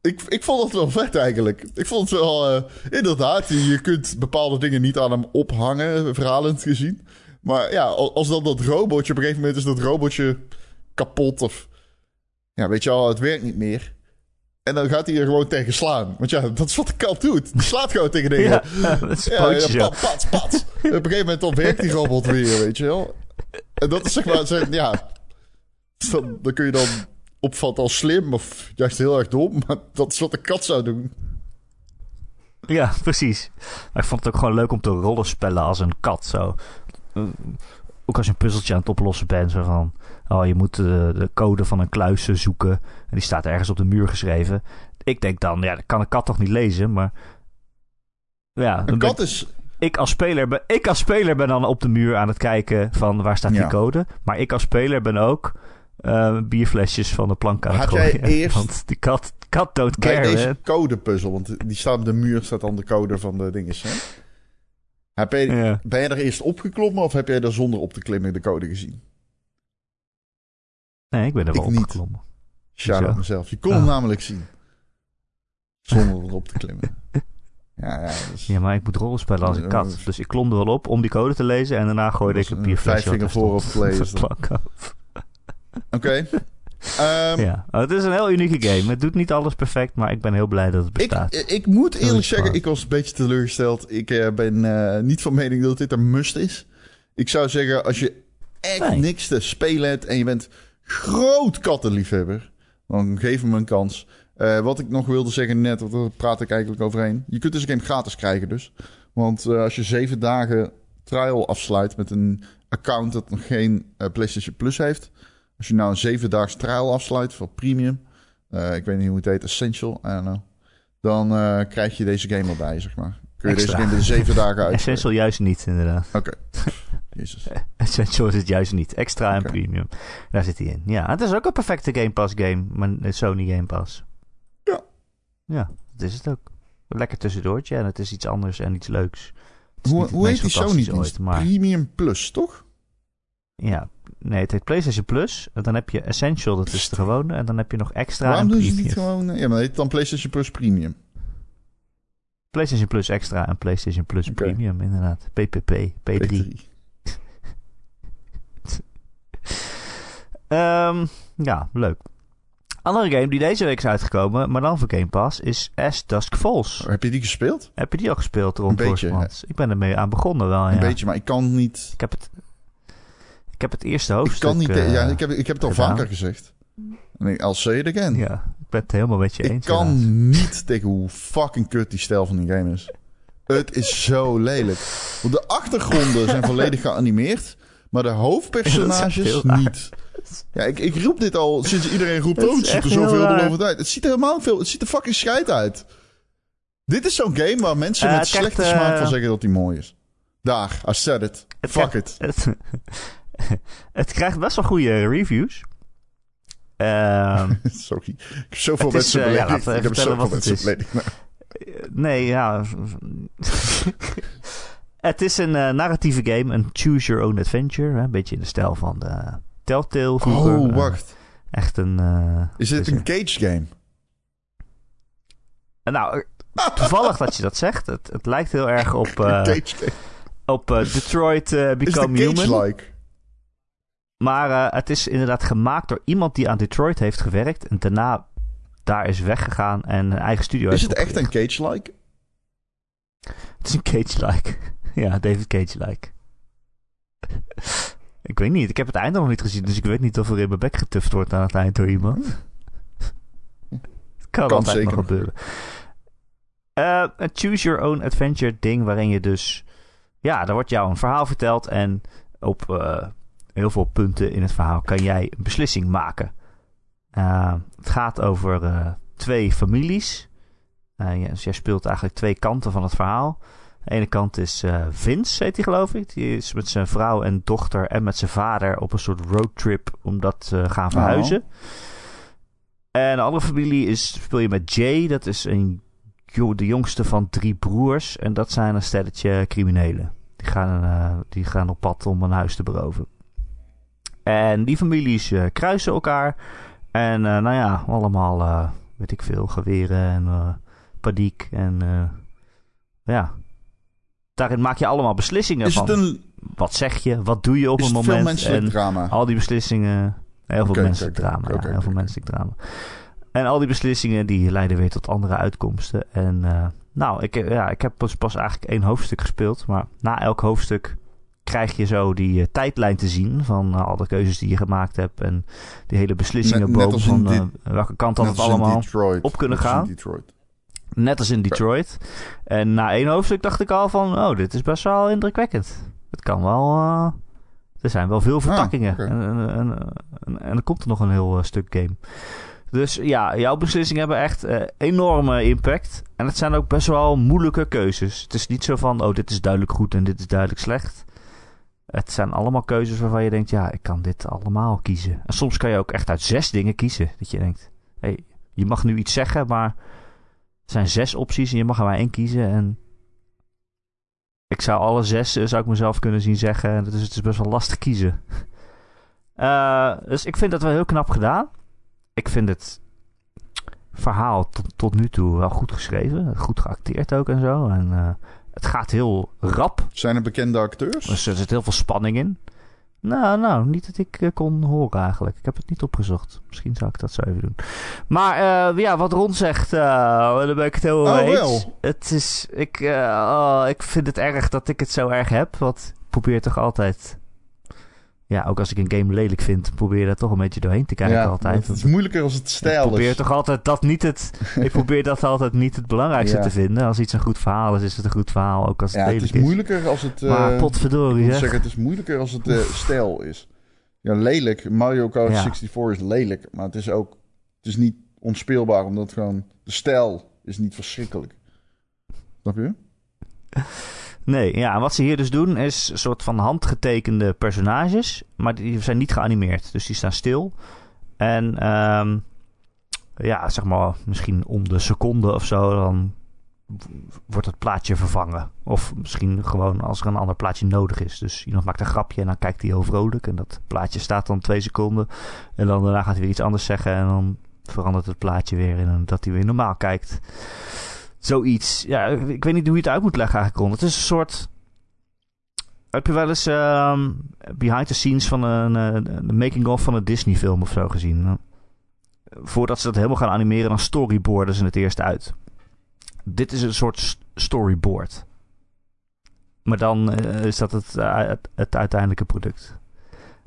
ik, ik vond het wel vet eigenlijk. Ik vond het wel, uh, inderdaad, je kunt bepaalde dingen niet aan hem ophangen, verhalend gezien. Maar ja, als dan dat robotje, op een gegeven moment is dat robotje kapot of... Ja, weet je al, het werkt niet meer. En dan gaat hij er gewoon tegen slaan. Want ja, dat is wat de kat doet. Die slaat gewoon tegen dingen. Ja, dat is ja, ja, pat, pat, pat. Op een gegeven moment dan werkt die robot weer, weet je wel. En dat is zeg maar, zijn, ja... Dan, dan kun je dan opvatten als slim of juist heel erg dom. Maar dat is wat de kat zou doen. Ja, precies. Maar ik vond het ook gewoon leuk om te rollen spellen als een kat. Zo. Ook als je een puzzeltje aan het oplossen bent. Zo van, oh, je moet de, de code van een kluis zoeken. En die staat ergens op de muur geschreven. Ik denk dan, ja, dat kan een kat toch niet lezen. Maar ja, een kat is... Ik als, speler ben, ik als speler ben dan op de muur aan het kijken van waar staat die code. Maar ik als speler ben ook uh, bierflesjes van de plank aan het gooien. Eerst... Want die kat, kat care. Bij deze codepuzzel, want die staat op de muur, staat dan de code van de dinges. Hè? Heb je, Ben je er eerst opgeklommen of heb jij er zonder op te klimmen de code gezien? Nee, ik ben er wel opgeklommen. Shout out mezelf. Je kon hem ah. namelijk zien. Zonder erop te klimmen. [laughs] Ja, ja, dus... ja, maar ik moet rollen spelen als een kat. Dus ik klom er wel op om die code te lezen. En daarna gooide ik een bierflesje Vijf vinger voor op [laughs] lezen. Oké. Ehm, ja, oh, het is een heel unieke game. Het doet niet alles perfect, maar ik ben heel blij dat het bestaat. Ik, ik moet eerlijk zeggen, ik was een beetje teleurgesteld. Ik uh, ben uh, niet van mening dat dit een must is. Ik zou zeggen, als je echt niks te spelen hebt en je bent groot kattenliefhebber, dan geef hem een kans. Uh, wat ik nog wilde zeggen net, want daar praat ik eigenlijk overheen. Je kunt deze game gratis krijgen dus. Want als je zeven dagen trial afsluit met een account dat nog geen PlayStation Plus heeft als je nou een zevendaags trial afsluit voor premium, uh, ik weet niet hoe het heet, essential, I don't know, dan uh, krijg je deze game erbij, zeg maar. Kun je deze game de zeven dagen uit. Essential juist niet, inderdaad. Oké. [laughs] Jezus. [laughs] Essential is het juist niet. Extra en premium. Daar zit hij in. Ja, het is ook een perfecte Game Pass game, maar Sony Game Pass. Ja. Ja, dat is het ook. Lekker tussendoortje en het is iets anders en iets leuks. Hoe, hoe heet die Sony ooit, maar... Premium Plus, toch? Ja, nee, het heet PlayStation Plus. En dan heb je Essential, dat is de gewone. En dan heb je nog extra. Waarom doen ze niet gewoon... Ja, maar heet dan PlayStation Plus Premium. PlayStation Plus Extra en PlayStation Plus Premium, inderdaad. PPP, P3. um, ja, leuk. Andere game die deze week is uitgekomen, maar dan voor Game Pass, is As Dusk Falls. Heb je die gespeeld? Heb je die al gespeeld rond Een beetje, Ik ben ermee aan begonnen wel, Een beetje, maar ik kan niet... Ik heb het ik heb het eerste hoofdstuk. Ik kan niet. Uh, ja, ik heb, ik heb het al vaker gezegd. I'll say it again. Ja, ik ben het helemaal met je eens. Ik kan niet tegen hoe fucking kut die stijl van die game is. Het is zo lelijk. Want de achtergronden zijn volledig geanimeerd, maar de hoofdpersonages [laughs] niet. Ja, ik, ik roep dit al sinds iedereen roept, oh, het ziet er zoveel belovend uit. Het ziet er helemaal veel, het ziet er fucking scheid uit. Dit is zo'n game waar mensen uh, met slechte smaak van zeggen dat hij mooi is. Daar, I said it. Fuck it. [laughs] het krijgt best wel goede reviews. Uh, [laughs] Sorry. Ik heb zoveel mensen uh, ja, ik heb zoveel mensen beledigd. Nee, ja. [laughs] het is een uh, narratieve game. Een choose your own adventure. Hè? Een beetje in de stijl van de Telltale vroeger. Oh, wacht. echt een... is dit een cage game? nou, toevallig dat je dat zegt. Het, het lijkt heel erg op... cage game. Op Detroit Become Human. like maar uh, het is inderdaad gemaakt door iemand die aan Detroit heeft gewerkt. En daarna daar is weggegaan en een eigen studio Is het echt een Cage-like? Het is een Cage-like. [laughs] ja, David Cage-like. ik weet niet. Ik heb het einde nog niet gezien. Dus ik weet niet of er in mijn bek getuft wordt aan het eind door iemand. [laughs] het kan, kan altijd nog gebeuren. Uh, een choose your own adventure ding waarin je dus... Ja, daar wordt jou een verhaal verteld en op... Uh, heel veel punten in het verhaal kan jij een beslissing maken. Uh, het gaat over uh, twee families. Uh, ja, dus jij speelt eigenlijk twee kanten van het verhaal. De ene kant is Vince, heet hij geloof ik. Die is met zijn vrouw en dochter en met zijn vader op een soort roadtrip om dat te gaan verhuizen. Oh. En de andere familie is, speel je met Jay. Dat is een, de jongste van drie broers. En dat zijn een stelletje criminelen. Die gaan, die gaan op pad om een huis te beroven. En die families uh, kruisen elkaar. En uh, nou ja, allemaal uh, weet ik veel, geweren en paniek. En ja, daarin maak je allemaal beslissingen is van. Het een, wat zeg je, wat doe je op is een het moment. veel menselijk en drama? al die beslissingen, heel veel Oké, menselijk drama. ja, heel veel menselijk drama. En al die beslissingen die leiden weer tot andere uitkomsten. En uh, nou, ik, ja, ik heb pas, pas eigenlijk één hoofdstuk gespeeld. Maar na elk hoofdstuk krijg je zo die uh, tijdlijn te zien van uh, al de keuzes die je gemaakt hebt. En die hele beslissingenboom van dit- welke kant dat het allemaal Detroit. op kunnen Net als in gaan. Detroit. Net als in Detroit. En na één hoofdstuk dacht ik al van, oh, dit is best wel indrukwekkend. Het kan wel... er zijn wel veel vertakkingen. oké. en, en, en, en, en er komt er nog een heel stuk game. Dus ja, jouw beslissingen hebben echt uh, enorme impact. En het zijn ook best wel moeilijke keuzes. Het is niet zo van, oh, dit is duidelijk goed en dit is duidelijk slecht. Het zijn allemaal keuzes waarvan je denkt, ja, ik kan dit allemaal kiezen. En soms kan je ook echt uit zes dingen kiezen. Dat je denkt, hey, je mag nu iets zeggen, maar er zijn zes opties en je mag er maar één kiezen. En ik zou alle zes, uh, zou ik mezelf kunnen zien zeggen. Dus het is best wel lastig kiezen. Uh, [laughs] dus ik vind dat wel heel knap gedaan. Ik vind het verhaal tot, tot nu toe wel goed geschreven. Goed geacteerd ook en zo. En uh, het gaat heel rap. Zijn er bekende acteurs? Dus er zit heel veel spanning in. Nou, nou, niet dat ik uh, kon horen eigenlijk. Ik heb het niet opgezocht. Misschien zou ik dat zo even doen. Maar uh, ja, wat Ron zegt, uh, daar ben ik het heel Oh, eens. wel. Het is, ik, oh, ik vind het erg dat ik het zo erg heb. Want ik probeer toch altijd... Ja, ook als ik een game lelijk vind, probeer je daar toch een beetje doorheen te kijken ja, altijd. Het is moeilijker als het Ik stijl probeer is. toch altijd dat niet het. [laughs] ik probeer dat altijd niet het belangrijkste Ja. te vinden. Als iets een goed verhaal is, is het een goed verhaal. Ook als het Ja, het lelijk is moeilijker als het... eh, Maar ik potverdorie, zeggen, het is moeilijker als het eh, stijl is. Ja, lelijk. Mario Kart Ja. 64 is lelijk. Maar het is ook... Het is niet onspeelbaar, omdat gewoon... De stijl is niet verschrikkelijk. Snap je? [laughs] Nee, ja, wat ze hier dus doen is een soort van handgetekende personages, maar die zijn niet geanimeerd, dus die staan stil. En ehm ja, zeg maar, misschien om de seconde of zo, dan wordt het plaatje vervangen. Of misschien gewoon als er een ander plaatje nodig is. Dus iemand maakt een grapje en dan kijkt hij heel vrolijk. En dat plaatje staat dan twee seconden. En dan daarna gaat hij weer iets anders zeggen. En dan verandert het plaatje weer in dat hij weer normaal kijkt. Zoiets. Ja, ik weet niet hoe je het uit moet leggen eigenlijk, Ron. Het is een soort... Heb je wel eens ehm, behind the scenes van een, eh, de making-of van een Disney-film of zo gezien? Voordat ze dat helemaal gaan animeren, dan storyboarden ze het eerst uit. Dit is een soort storyboard. Maar dan eh, is dat het, eh, het, het uiteindelijke product.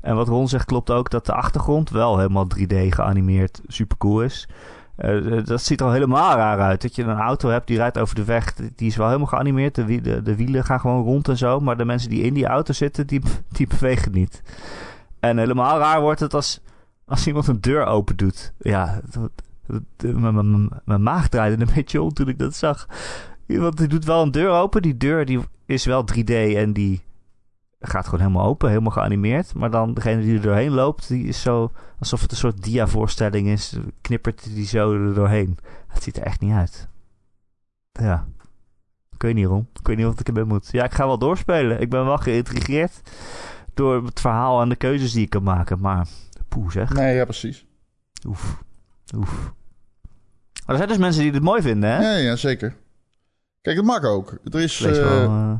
En wat Ron zegt klopt ook dat de achtergrond wel helemaal 3D geanimeerd super cool is. Eh, dat ziet er al helemaal raar uit. Dat je een auto hebt die rijdt over de weg. Die is wel helemaal geanimeerd. De, de, de wielen gaan gewoon rond en zo. Maar de mensen die in die auto zitten, die, [laughs] die bewegen niet. En helemaal raar wordt het als, als iemand een deur open doet. Ja, mijn maag draaide een [laughs] beetje om toen ik dat zag. Want die doet wel een deur open. Die deur die is wel 3D en die gaat gewoon helemaal open, helemaal geanimeerd. Maar dan degene die er doorheen loopt, die is zo alsof het een soort dia-voorstelling is. Knippert die zo er doorheen. Het ziet er echt niet uit. Ja. Ik weet niet, Ron. Ik weet niet wat ik ermee moet. Ja, ik ga wel doorspelen. Ik ben wel geïntrigeerd door het verhaal en de keuzes die ik kan maken. Maar poeh zeg. Nee, ja, precies. Oef. Oef. Maar er zijn dus mensen die dit mooi vinden, hè? Ja, ja, zeker. Kijk, dat mag ook. Er is wel, eh,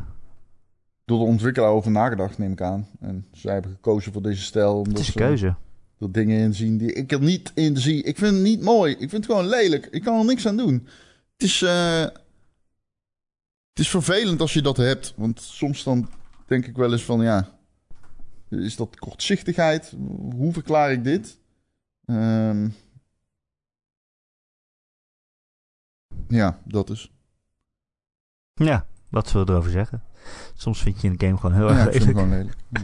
door de ontwikkelaar over nagedacht, neem ik aan. En zij hebben gekozen voor deze stijl. Omdat het is een ze keuze. er dingen in zien die ik er niet in zie. Ik vind het niet mooi. Ik vind het gewoon lelijk. Ik kan er niks aan doen. Het is, eh, het is vervelend als je dat hebt. Want soms dan denk ik wel eens van, ja... Is dat kortzichtigheid? Hoe verklaar ik dit? Ehm, ja, dat is. Ja, wat zullen we erover zeggen? Soms vind je een game gewoon heel Ja, erg lelijk. gewoon lelijk. [laughs]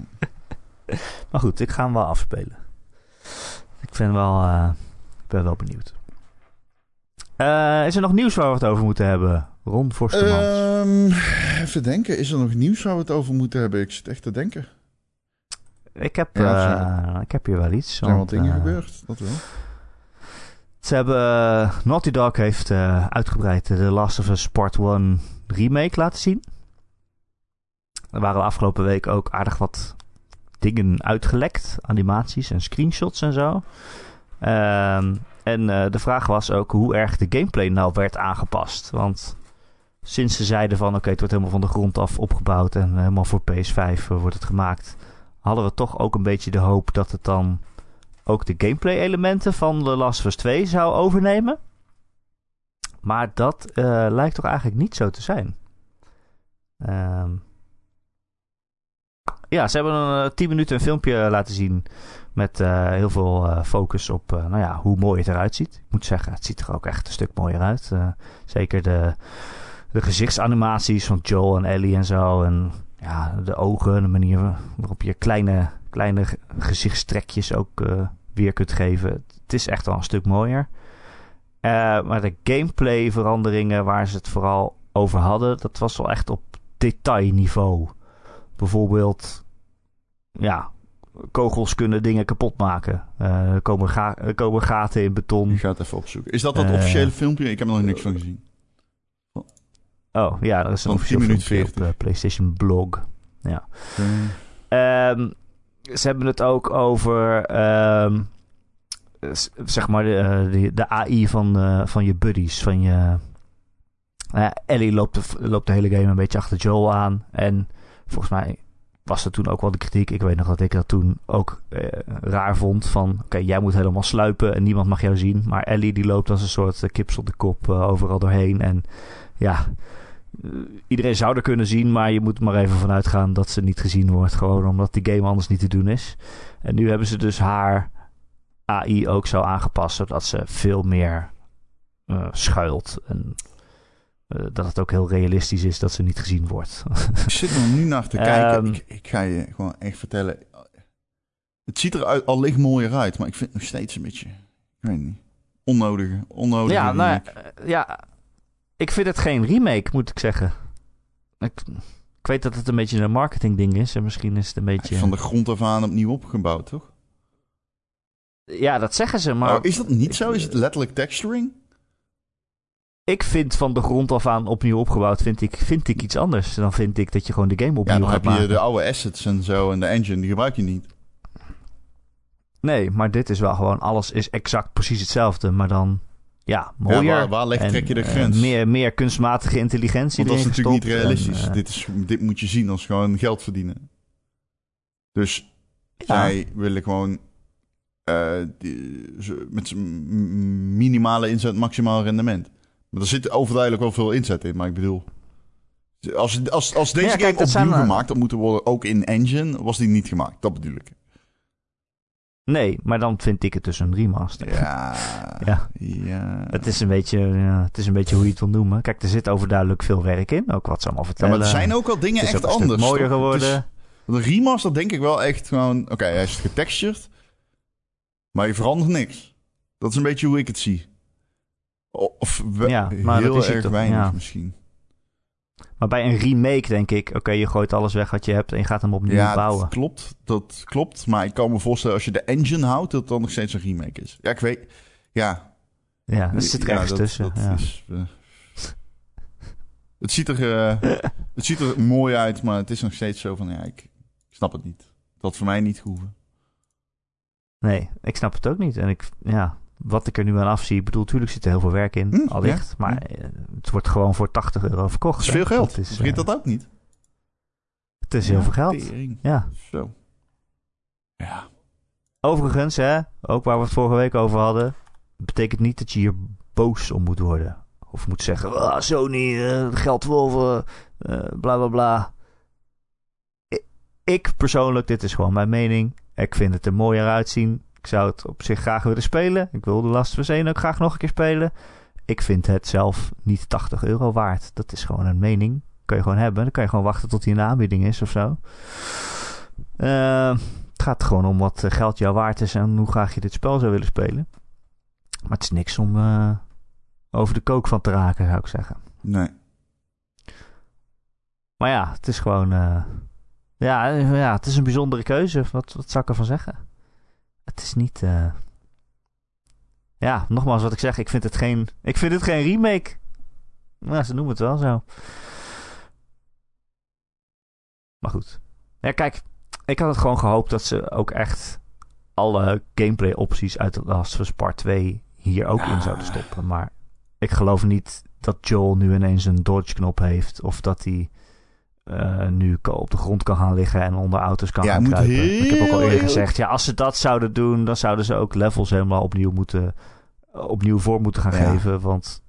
Ja. Maar goed, ik ga hem wel afspelen. Ik ben wel, eh, ik ben wel benieuwd. Eh, is er nog nieuws waar we het over moeten hebben? Ron Forstemans. Ehm, even denken. Is er nog nieuws waar we het over moeten hebben? Ik zit echt te denken. ik, heb, ja, eh, ik heb hier wel iets. Er zijn wat dingen gebeurd. Dat wel. Ze hebben, Naughty Dog heeft uitgebreid de The Last of Us Part 1 remake laten zien. Er waren de afgelopen week ook aardig wat dingen uitgelekt. Animaties en screenshots en zo. Ehm, En eh, de vraag was ook hoe erg de gameplay nou werd aangepast. Want sinds ze zeiden van oké, het wordt helemaal van de grond af opgebouwd en helemaal voor PS5 uh, wordt het gemaakt, hadden we toch ook een beetje de hoop dat het dan ook de gameplay elementen van The Last of Us 2 zou overnemen. Maar dat lijkt toch eigenlijk niet zo te zijn. Ehm ja, ze hebben een uh, 10 minuten een filmpje laten zien met uh, heel veel uh, focus op nou ja, hoe mooi het eruit ziet. Ik moet zeggen, het ziet er ook echt een stuk mooier uit. zeker de, de gezichtsanimaties van Joel en Ellie en zo. En ja, de ogen, de manier waarop je kleine, kleine gezichtstrekjes ook weer kunt geven. Het is echt wel een stuk mooier. maar de gameplay veranderingen waar ze het vooral over hadden, dat was wel echt op detailniveau. Bijvoorbeeld, ja, kogels kunnen dingen kapot maken. Uh, er, komen ga er komen gaten in beton. Je gaat even opzoeken. Is dat dat uh, officiële filmpje? Ik heb er nog niks van gezien. Oh ja, dat is een officieel filmpje op uh, PlayStation Blog. Ja. Um, ze hebben het ook over, um, zeg maar, de, de, de AI van, van je buddies. Van je, Ellie loopt de, loopt de hele game een beetje achter Joel aan. En volgens mij was er toen ook wel de kritiek. Ik weet nog dat ik dat toen ook eh, raar vond. Van oké, jij moet helemaal sluipen en niemand mag jou zien. Maar Ellie die loopt als een soort uh, kips op de kop uh, overal doorheen. En ja, iedereen zou er kunnen zien. Maar je moet maar even vanuit gaan dat ze niet gezien wordt. Gewoon omdat die game anders niet te doen is. En nu hebben ze dus haar AI ook zo aangepast. Zodat ze veel meer schuilt. En uh, dat het ook heel realistisch is dat ze niet gezien wordt. [laughs] ik zit er nu naar te kijken. Um, ik, ik, ga je gewoon echt vertellen. Het ziet er uit, al licht mooier uit, maar ik vind het nog steeds een beetje. Ik weet niet. Onnodige. Onnodige. Ja, nou, ja, ik vind het geen remake, moet ik zeggen. Ik, ik weet dat het een beetje een marketingding is. En misschien is het een beetje. Van de grond af aan opnieuw opgebouwd, toch? Ja, dat zeggen ze, maar. Oh, is dat niet zo? Is het letterlijk texturing? Ik vind van de grond af aan opnieuw opgebouwd, vind ik, vind ik iets anders. Dan vind ik dat je gewoon de game opnieuw ja, dan heb je de oude assets en zo en de engine, die gebruik je niet. Nee, maar dit is wel gewoon, alles is exact precies hetzelfde, maar dan, ja, mooier. Ja, waar, waar ligt, trek je de grens? Uh, meer, meer kunstmatige intelligentie Want dat is natuurlijk niet realistisch. En, uh, dit, is, dit moet je zien als gewoon geld verdienen. Dus ja. zij willen gewoon uh, die, met minimale inzet maximaal rendement. Maar er zit overduidelijk wel veel inzet in. Maar ik bedoel... Als, als, als deze ja, game opnieuw gemaakt had moeten worden, ook in engine, was die niet gemaakt. Dat bedoel ik. Nee, maar dan vind ik het dus een remaster. Ja. [laughs] ja. ja. Het, is een beetje, ja, het is een beetje hoe je het wil noemen. Kijk, er zit overduidelijk veel werk in. Ook wat ze allemaal vertellen. Ja, maar er zijn ook wel dingen echt anders. mooier geworden. de remaster denk ik wel echt gewoon... Oké, okay, hij is getextured. Maar je verandert niks. Dat is een beetje hoe ik het zie. Of we, ja, maar heel dat is erg toch, weinig ja. misschien. Maar bij een remake denk ik, oké, okay, je gooit alles weg wat je hebt en je gaat hem opnieuw ja, bouwen. Dat klopt, dat klopt. Maar ik kan me voorstellen als je de engine houdt, dat het dan nog steeds een remake is. Ja, ik weet. Ja. Ja, er zit er ergens tussen. Dat ja. is, uh, het, ziet er, uh, het ziet er mooi uit, maar het is nog steeds zo van, ja, ik, ik snap het niet. Dat voor mij niet gehoeven. Nee, ik snap het ook niet. En ik, ja, wat ik er nu aan afzie, ik bedoel, natuurlijk zit er heel veel werk in, hm, allicht. Ja, maar hm. het wordt gewoon voor 80 euro verkocht. Dat is veel geld. Dat Vergeet uh, dat ook niet. Het is ja, heel veel geld. Tering. Ja. Zo. Ja. Overigens, hè, ook waar we het vorige week over hadden, betekent niet dat je hier boos om moet worden. Of moet zeggen, oh, Sony, uh, geldwolven, uh, bla bla bla. Ik, ik persoonlijk, dit is gewoon mijn mening. Ik vind het er mooier uitzien. Ik zou het op zich graag willen spelen. Ik wil de Last of Us 1 ook graag nog een keer spelen. Ik vind het zelf niet 80 euro waard. Dat is gewoon een mening. Kun je gewoon hebben. Dan kan je gewoon wachten tot hij in de aanbieding is of zo. Uh, het gaat gewoon om wat geld jou waard is en hoe graag je dit spel zou willen spelen. Maar het is niks om uh, over de kook van te raken, zou ik zeggen. Nee. Maar ja, het is gewoon. Uh, ja, ja, het is een bijzondere keuze. Wat, wat zou ik ervan zeggen? Het is niet. Uh... Ja, nogmaals wat ik zeg. Ik vind het geen, ik vind het geen remake. Nou, ze noemen het wel zo. Maar goed. Ja, kijk. Ik had het gewoon gehoopt dat ze ook echt alle gameplay opties uit The Last of Us Part 2 hier ook in zouden stoppen. Maar ik geloof niet dat Joel nu ineens een dodge-knop heeft. Of dat hij uh, nu op de grond kan gaan liggen en onder auto's kan gaan kruipen. Ik heb ook al eerder gezegd, ja, als ze dat zouden doen, dan zouden ze ook levels helemaal opnieuw moeten, opnieuw voor moeten gaan geven. Want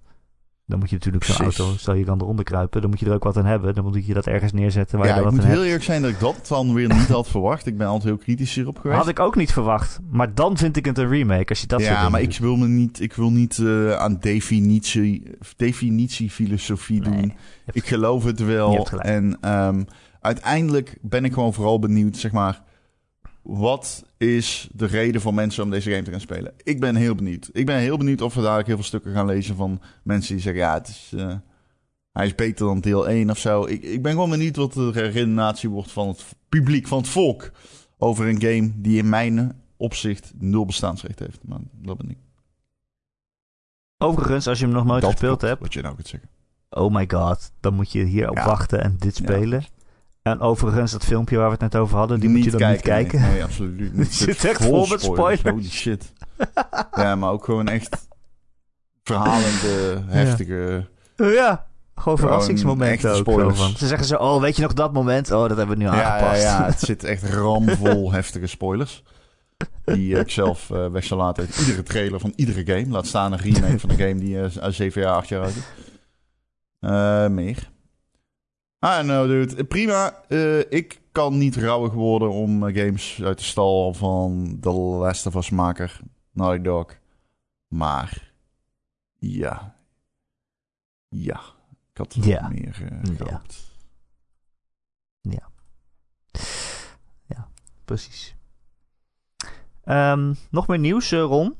dan moet je natuurlijk zo'n auto, stel je kan eronder kruipen, dan moet je er ook wat aan hebben. Dan moet je dat ergens neerzetten waar ja, je ik moet heel eerlijk zijn dat ik dat dan weer niet had verwacht. Ik ben altijd heel kritisch hierop geweest. Had ik ook niet verwacht. Maar dan vind ik het een remake, als je dat Ja, maar ik wil me niet, ik wil niet uh, aan definitie, definitiefilosofie nee, doen. Ik geloof het wel. En um, uiteindelijk ben ik gewoon vooral benieuwd, zeg maar wat is de reden voor mensen om deze game te gaan spelen? Ik ben heel benieuwd. Ik ben heel benieuwd of we dadelijk heel veel stukken gaan lezen van mensen die zeggen: ja, het is, uh, hij is beter dan deel 1 of zo. Ik, ik ben gewoon benieuwd wat de redenatie wordt van het publiek, van het volk. Over een game die in mijn opzicht nul bestaansrecht heeft. Maar dat ben ik. Overigens, als je hem nog nooit gespeeld hebt. Wat je nou kunt zeggen. Oh my god, dan moet je hier op wachten en dit spelen. En overigens, dat filmpje waar we het net over hadden, die moet je dan kijken, niet kijken. Nee, absoluut niet. [laughs] Het zit echt vol met spoilers. Holy shit. ja, maar ook gewoon echt verhalende, heftige... Ja, gewoon verrassingsmomenten ook. Van. Ze zeggen zo, oh, weet je nog dat moment? Oh, dat hebben we nu aangepast. Ja, ja, het [laughs] zit echt ramvol heftige spoilers. Die ik zelf uh, weg zal laten uit iedere trailer van iedere game. Laat staan een remake van een game die uh, 7 jaar, 8 jaar oud is. Uh, meer. Ah, nou dude. Prima. Uh, ik kan niet rouwig worden om uh, games uit de stal van de Last of Us maker, Naughty Dog. Maar, ja. Ja. Ik had er ja. meer uh, ja. ja. Ja, precies. Um, nog meer nieuws, Ron.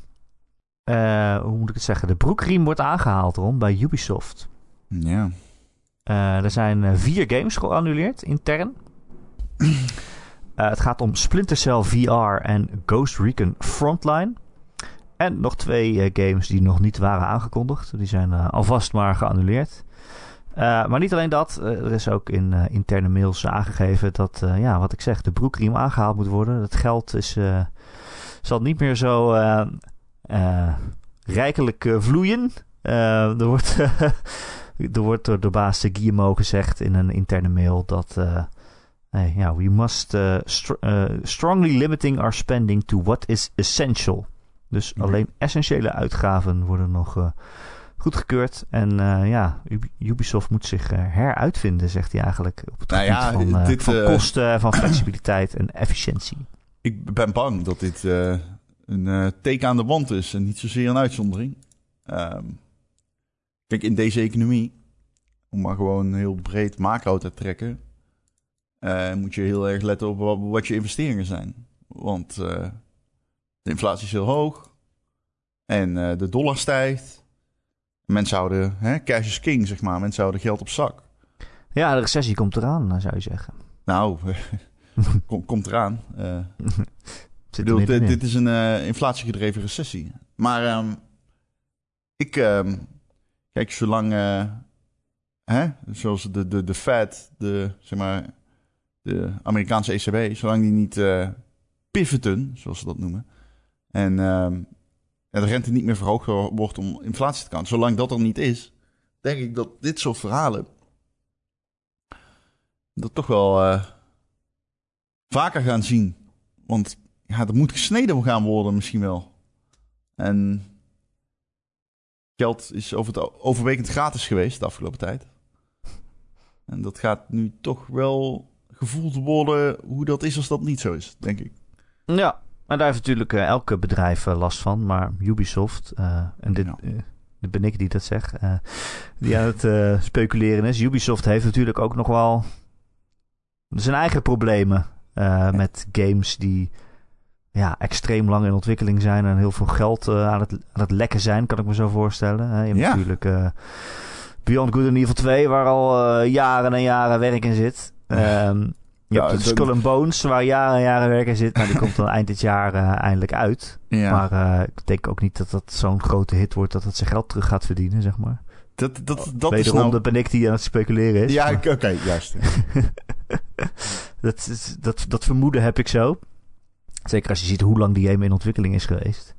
hoe moet ik het zeggen? De broekriem wordt aangehaald, Ron, bij Ubisoft. Ja. Uh, er zijn uh, vier games geannuleerd intern. uh, [clears throat] het gaat om Splinter Cell VR en Ghost Recon Frontline. En nog twee games die nog niet waren aangekondigd. Die zijn alvast maar geannuleerd. maar niet alleen dat, er is ook in interne mails aangegeven dat, ja, wat ik zeg, de broekriem aangehaald moet worden. Het geld is, zal niet meer zo rijkelijk vloeien. er wordt [laughs] er wordt door de baas Guillemot gezegd in een interne mail dat... Uh, ja, we must uh, strongly limiting our spending to what is essential. Dus mhm. alleen essentiële uitgaven worden nog goedgekeurd. En ja, Ubisoft moet zich heruitvinden, zegt hij eigenlijk. Op het nou gebied ja, van, dit, van kosten, van flexibiliteit en efficiëntie. Ik ben bang dat dit een teken aan de wand is en niet zozeer een uitzondering. Um, Kijk, in deze economie, om maar gewoon heel breed macro te trekken, uh, moet je heel erg letten op wat, je investeringen zijn. Want uh, de inflatie is heel hoog en uh, de dollar stijgt. Mensen houden, hè, cash is king, zeg maar. Mensen houden geld op zak. Ja, de recessie komt eraan, zou je zeggen. Nou, [laughs] [laughs] kom, komt eraan. [laughs] bedoel, dit, dit, is een inflatiegedreven recessie. Maar um, ik, um, Kijk, zolang, uh, hè, zoals de, de, de Fed, de, zeg maar, de Amerikaanse ECB, zolang die niet uh, pivoten, zoals ze dat noemen, en uh, de rente niet meer verhoogd wordt om inflatie te kan, zolang dat er niet is, denk ik dat dit soort verhalen dat toch wel uh, vaker gaan zien. Want ja, er moet gesneden gaan worden misschien wel. En geld is over het overwegend gratis geweest de afgelopen tijd. En dat gaat nu toch wel gevoeld worden hoe dat is als dat niet zo is, denk ik. Ja, en daar heeft natuurlijk uh, elke bedrijf uh, last van. Maar Ubisoft, uh, en dit, dit, ben ik die dat zeg, die aan het speculeren is. Ubisoft heeft natuurlijk ook nog wel zijn eigen problemen met games die ja, extreem lang in ontwikkeling zijn en heel veel geld uh, aan, het, aan het lekken zijn, kan ik me zo voorstellen. Hè? Je hebt ja. natuurlijk uh, Beyond Good and Evil 2, waar al uh, jaren en jaren werk in zit. Um, je ja, hebt Skull and Bones, waar jaren en jaren werk in zit. Maar die komt dan eind dit jaar eindelijk uit. Ja. Maar ik denk ook niet dat dat zo'n grote hit wordt dat het zijn geld terug gaat verdienen, zeg maar. Dat, dat, dat is nou... ben ik die aan het speculeren is. Ja, oké, okay, juist. [laughs] dat, dat, dat vermoeden heb ik zo. Zeker als je ziet hoe lang die game in ontwikkeling is geweest.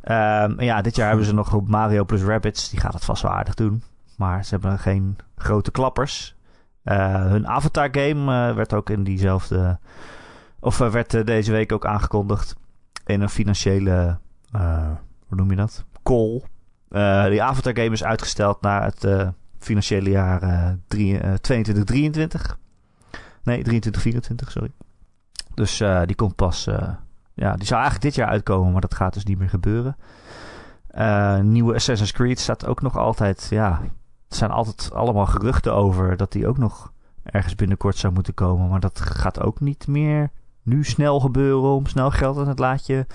Ehm, ja, dit jaar hebben ze nog op Mario plus Rabbids. Die gaat het vast wel aardig doen. Maar ze hebben geen grote klappers. Uh, hun Avatar game uh, werd ook in diezelfde... Of uh, werd deze week ook aangekondigd in een financiële... hoe noem je dat? Call. die Avatar game is uitgesteld naar het financiële jaar 2023. Nee, 23, 24, sorry. Dus die komt pas ja, die zou eigenlijk dit jaar uitkomen, maar dat gaat dus niet meer gebeuren. Uh, nieuwe Assassin's Creed staat ook nog altijd. Ja, er zijn altijd allemaal geruchten over dat die ook nog ergens binnenkort zou moeten komen. Maar dat gaat ook niet meer nu snel gebeuren om snel geld in het laadje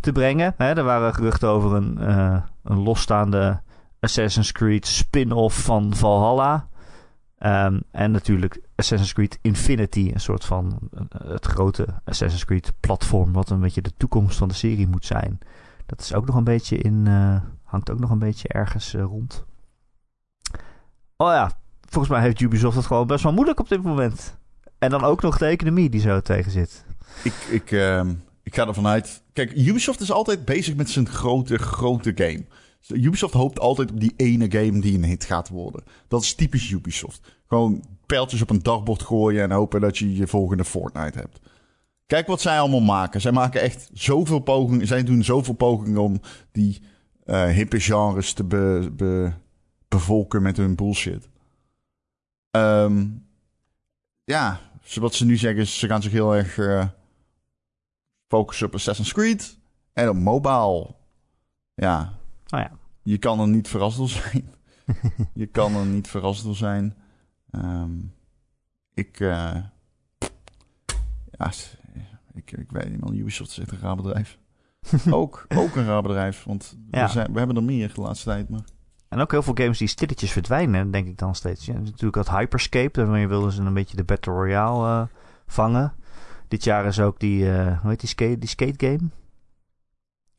te brengen. Hè, er waren geruchten over een, een losstaande Assassin's Creed spin-off van Valhalla. Um, en natuurlijk Assassin's Creed Infinity, een soort van uh, het grote Assassin's Creed platform, wat een beetje de toekomst van de serie moet zijn. Dat is ook nog een beetje in, uh, hangt ook nog een beetje ergens uh, rond. Oh ja, volgens mij heeft Ubisoft het gewoon best wel moeilijk op dit moment. En dan ook nog de economie die zo tegen zit. Ik, ik, uh, ik ga ervan uit. Kijk, Ubisoft is altijd bezig met zijn grote, grote game. Ubisoft hoopt altijd op die ene game die een hit gaat worden. Dat is typisch Ubisoft. Gewoon pijltjes op een dagbord gooien en hopen dat je je volgende Fortnite hebt. Kijk wat zij allemaal maken. Zij maken echt zoveel pogingen. Zij doen zoveel pogingen om die uh, hippe genres te be, bevolken met hun bullshit. Um, ja, wat ze nu zeggen is, ze gaan zich heel erg uh, focussen op Assassin's Creed en op mobile. Ja, Oh ja. Je kan er niet verrast door zijn. [laughs] je kan er niet verrast door zijn. Um, ik, uh, ja, ik, ik weet niet, man. Ubisoft is echt een raar bedrijf. [laughs] ook, ook een raar bedrijf, want ja. we, zijn, we hebben er meer de laatste tijd, maar... En ook heel veel games die stilletjes verdwijnen, denk ik dan steeds. Ja, natuurlijk dat Hyperscape, daarmee wilden ze een beetje de Battle Royale uh, vangen. Dit jaar is ook die, uh, hoe heet die skate, die skate game?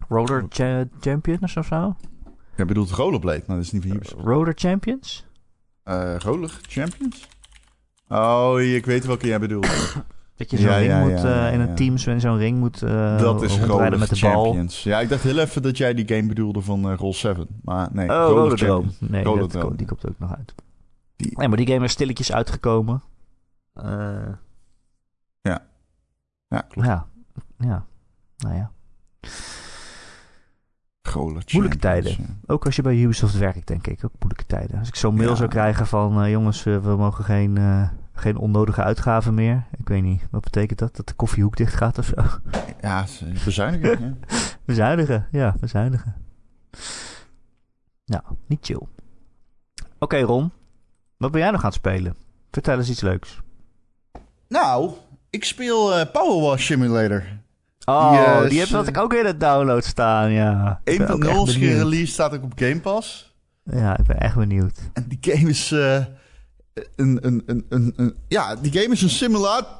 Roller cha Champions of zo? Je bedoelt Rollerblade, maar dat is niet van Ubisoft. Roller Champions? Uh, Roller Champions? Oh, ik weet welke jij bedoelt. [coughs] Dat je zo'n ja, ring ja, moet, ja, uh, in een team zo'n ring moet uh, Dat is met de Champions. Bal. Ja, ik dacht heel even dat jij die game bedoelde van uh, Roll 7. Maar nee, oh, Roller Drome. Nee, Roller dat, die komt ook nog uit. Die... Nee, maar die game is stilletjes uitgekomen. ja. Ja, klopt. Ja, ja. Nou ja. Moeilijke tijden. Ook als je bij Ubisoft werkt, denk ik. Ook moeilijke tijden. Als ik zo'n mail zou krijgen van... Uh, jongens, uh, we mogen geen, uh, geen onnodige uitgaven meer. Ik weet niet, wat betekent dat? Dat de koffiehoek dicht gaat of zo? Ja, bezuinigen. ja. [laughs] bezuinigen, ja, bezuinigen. Nou, niet chill. Oké, okay, Ron. Wat ben jij nog aan het spelen? Vertel eens iets leuks. Nou, ik speel Power Wash Simulator. Oh, die, uh, die heb ik ook in het download staan, ja. 1.0 is gereleased, staat ook op Game Pass. Ja, ik ben echt benieuwd. En die game is... Uh, een, een, een, een, een, ja, die game is een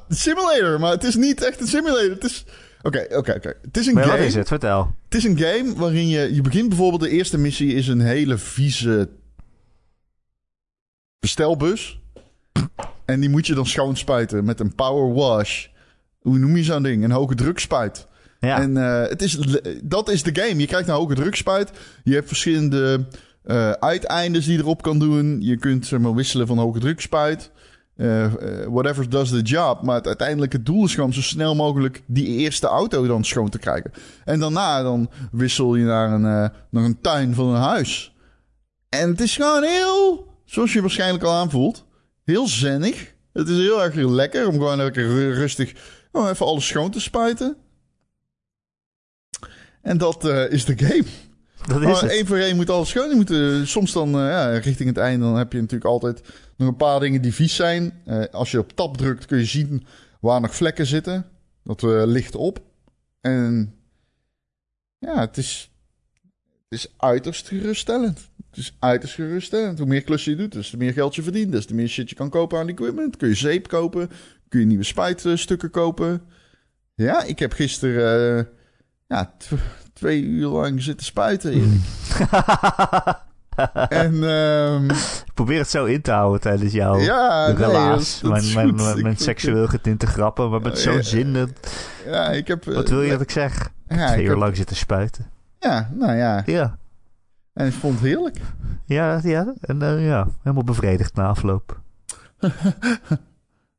simulator, maar het is niet echt een simulator. Het is... Oké, oké, oké. Het is een maar game... wat is het? Vertel. Het is een game waarin je... Je begint bijvoorbeeld... De eerste missie is een hele vieze... bestelbus. En die moet je dan schoonspuiten met een power wash hoe noem je zo'n ding? Een hoge drukspuit. Ja. En uh, het is, dat is de game. Je krijgt een hoge drukspuit. Je hebt verschillende uh, uiteindes die je erop kan doen. Je kunt zeg maar, wisselen van hoge drukspuit. Uh, whatever does the job. Maar het uiteindelijke doel is gewoon zo snel mogelijk die eerste auto dan schoon te krijgen. En daarna dan wissel je naar een, naar een tuin van een huis. En het is gewoon heel, zoals je waarschijnlijk al aanvoelt, heel zennig. Het is heel erg lekker om gewoon lekker rustig om even alles schoon te spuiten. En dat uh, is de game. [laughs] Dat is Eén voor één moet alles schoon. Je moet, uh, soms dan, uh, ja, richting het einde, dan heb je natuurlijk altijd nog een paar dingen die vies zijn. als je op tap drukt, kun je zien waar nog vlekken zitten. Dat ligt op. En ja, het is, het is uiterst geruststellend. Het is uiterst geruststellend. Hoe meer klussen je doet, dus te meer geld je verdient. Dus te meer shit je kan kopen aan equipment. Kun je zeep kopen, kun je nieuwe spuitstukken kopen. Ja, ik heb gisteren uh, ja, twee uur lang zitten spuiten. en um, ik probeer het zo in te houden tijdens jouw ja, relaas. Nee, mijn, mijn, mijn, seksueel getinte grappen, maar met zo'n zin. Ja, ik heb, Wat wil je dat ik zeg? Ik ja, twee uur lang zitten spuiten. Ja, nou ja. Ja. En ik vond het heerlijk. Ja, ja. En eh, ja, helemaal bevredigd na afloop. [laughs]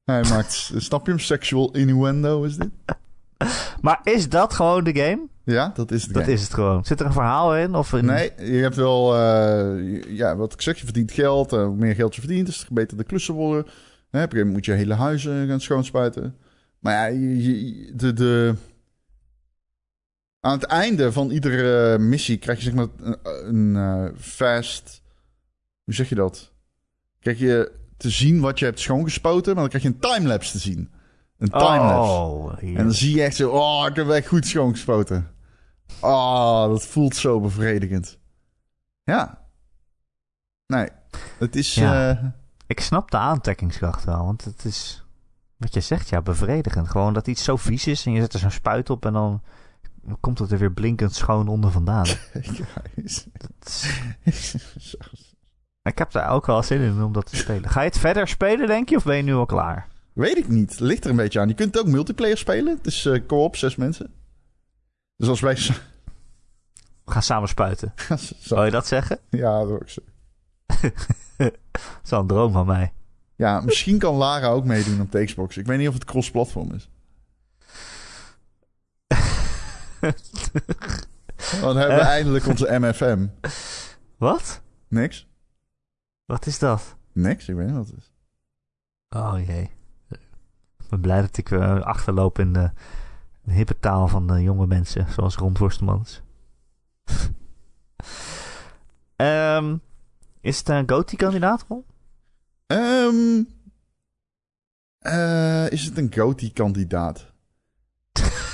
Hij maakt, snap je hem? Sexual innuendo is dit. Maar is dat gewoon de game? Ja, dat is het Dat game. is het gewoon. Zit er een verhaal in? Of een... Nee, je hebt wel, eh, ja, wat ik zeg, je verdient geld. eh, hoe meer geld je verdient, is beter de klussen worden. Hè, op een moet je hele huizen gaan schoonspuiten. Maar ja, je, je- de, de, aan het einde van iedere missie krijg je zeg maar een, een eh, fast... Hoe zeg je dat? Krijg je te zien wat je hebt schoongespoten, maar dan krijg je een timelapse te zien. Een timelapse. Oh. En dan zie je echt zo, oh, ik heb echt goed schoongespoten. Oh, dat voelt zo bevredigend. Ja. Nee, het is... Ja. eh, Ik snap de aantrekkingskracht wel, want het is, wat je zegt, ja, bevredigend. Gewoon dat iets zo vies is en je zet er zo'n spuit op en dan komt het er weer blinkend schoon onder vandaan. [laughs] ja, is- Het is- [laughs] ik heb daar ook wel zin in om dat te spelen. Ga je het verder spelen, denk je, of ben je nu al klaar? Weet ik niet. Ligt er een beetje aan. Je kunt ook multiplayer spelen. Het is eh, co-op, zes mensen. Dus als wij... We gaan samen spuiten. [laughs] Zo- Zou je dat zeggen? ja, dat wil ik zo. Dat is wel een droom van mij. Ja, misschien kan Lara ook meedoen op de Xbox. Ik weet niet of het cross-platform is. [laughs] Dan hebben we Eh. eindelijk onze MFM. Wat? Niks? Wat is dat? Niks? Ik weet niet wat het is. Oh jee. Ik ben blij dat ik eh, achterloop in de, de hippe taal van de jonge mensen, zoals Ron Forstemans. [laughs] Ehm is het een GOTY-kandidaat, Ron? Ehm, eh, is het een GOTY-kandidaat? [laughs]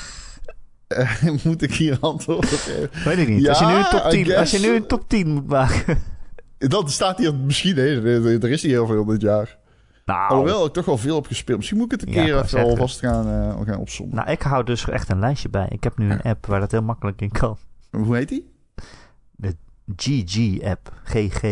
Eh, [laughs] moet ik hier antwoord op geven? Weet ik niet. Ja, als, je nu een top I 10, als je nu een top 10 moet maken. Dat staat hier misschien. hè. Er, is niet heel veel dit jaar. Nou, Alhoewel ik toch wel veel heb gespeeld. Misschien moet ik het een keer even alvast gaan, eh, gaan opzommen. nou, ik hou dus echt een lijstje bij. Ik heb nu een app waar dat heel makkelijk in kan. Hoe heet die? GG-app. GG.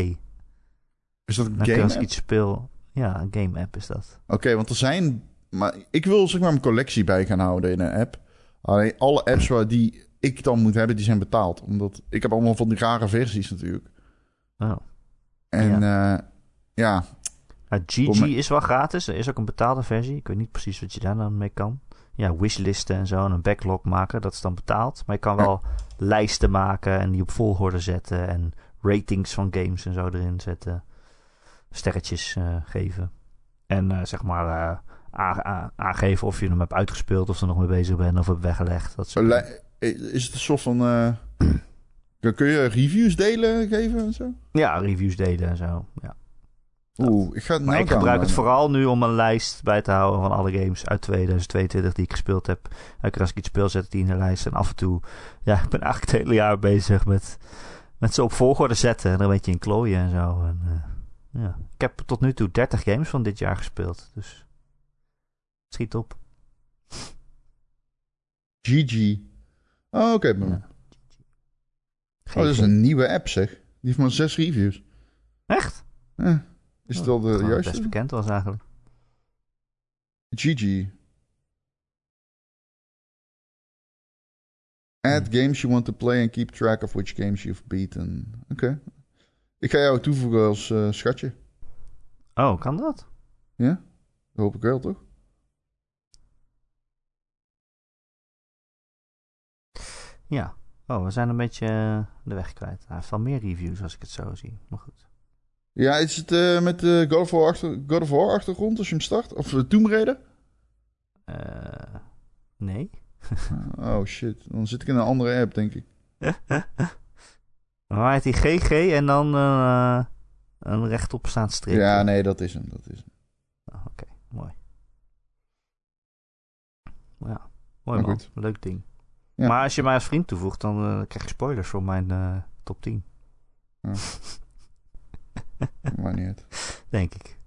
Is dat een Dan kun je game als ik iets speel... Ja, een game-app is dat. Oké, want er zijn... Maar ik wil zeg maar mijn collectie bij gaan houden in een app. Alleen alle apps waar die ik dan moet hebben, die zijn betaald. Omdat ik heb allemaal van die rare versies natuurlijk. Oh. En ja, ja Nou, GG mij- is wel gratis. Er is ook een betaalde versie. Ik weet niet precies wat je daar dan mee kan. Ja, wishlisten en zo en een backlog maken, dat is dan betaald. Maar je kan wel lijsten maken en die op volgorde zetten. En ratings van games en zo erin zetten. Sterretjes eh, geven. En eh, zeg maar eh, aangeven of je hem hebt uitgespeeld, of er nog mee bezig bent, of hebt weggelegd. Dat soort is het een soort van... eh, kun- je reviews delen geven en zo? Ja, reviews delen en zo. Ja. Oeh, ik ga het Maar nou ik gebruik het downloaden. vooral nu om een lijst bij te houden van alle games uit 2022 die ik gespeeld heb. Elke keer als ik iets speel, zet ik die in de lijst. En af en toe, ja, [laughs] ik ben eigenlijk het hele jaar bezig met, met ze op volgorde zetten. En er een beetje in klooien en zo. En, eh, ja. Ik heb tot nu toe 30 games van dit jaar gespeeld. Dus schiet op. GG. Oh, oké. Ja. Oh, dat is een nieuwe app zeg. Die heeft maar zes reviews. Echt? Eh, is het wel de juiste? best bekend was eigenlijk. GG. Add games you want to play and keep track of which games you've beaten. Oké. Ik ga jou toevoegen als eh, schatje. Oh, kan dat? Ja? Dat hoop ik wel, toch? Ja. Oh, we zijn een beetje eh, de weg kwijt. Hij heeft wel meer reviews als ik het zo zie. Maar goed. Ja, is het eh, met de God, of War achter, God of War achtergrond als je hem start? Of de Tomb Raider? Eh, nee. [laughs] Oh shit, dan zit ik in een andere app, denk ik. [laughs] Maar heet die GG en dan eh, een rechtopstaand streepje. Ja, nee, dat is hem. Dat is hem. Oh, Oké, mooi. Ja, mooi Maar man. goed. Leuk ding. Ja. Maar als je mij als vriend toevoegt, dan eh, krijg je spoilers voor mijn eh, top 10. [laughs] Maar niet uit. Denk ik.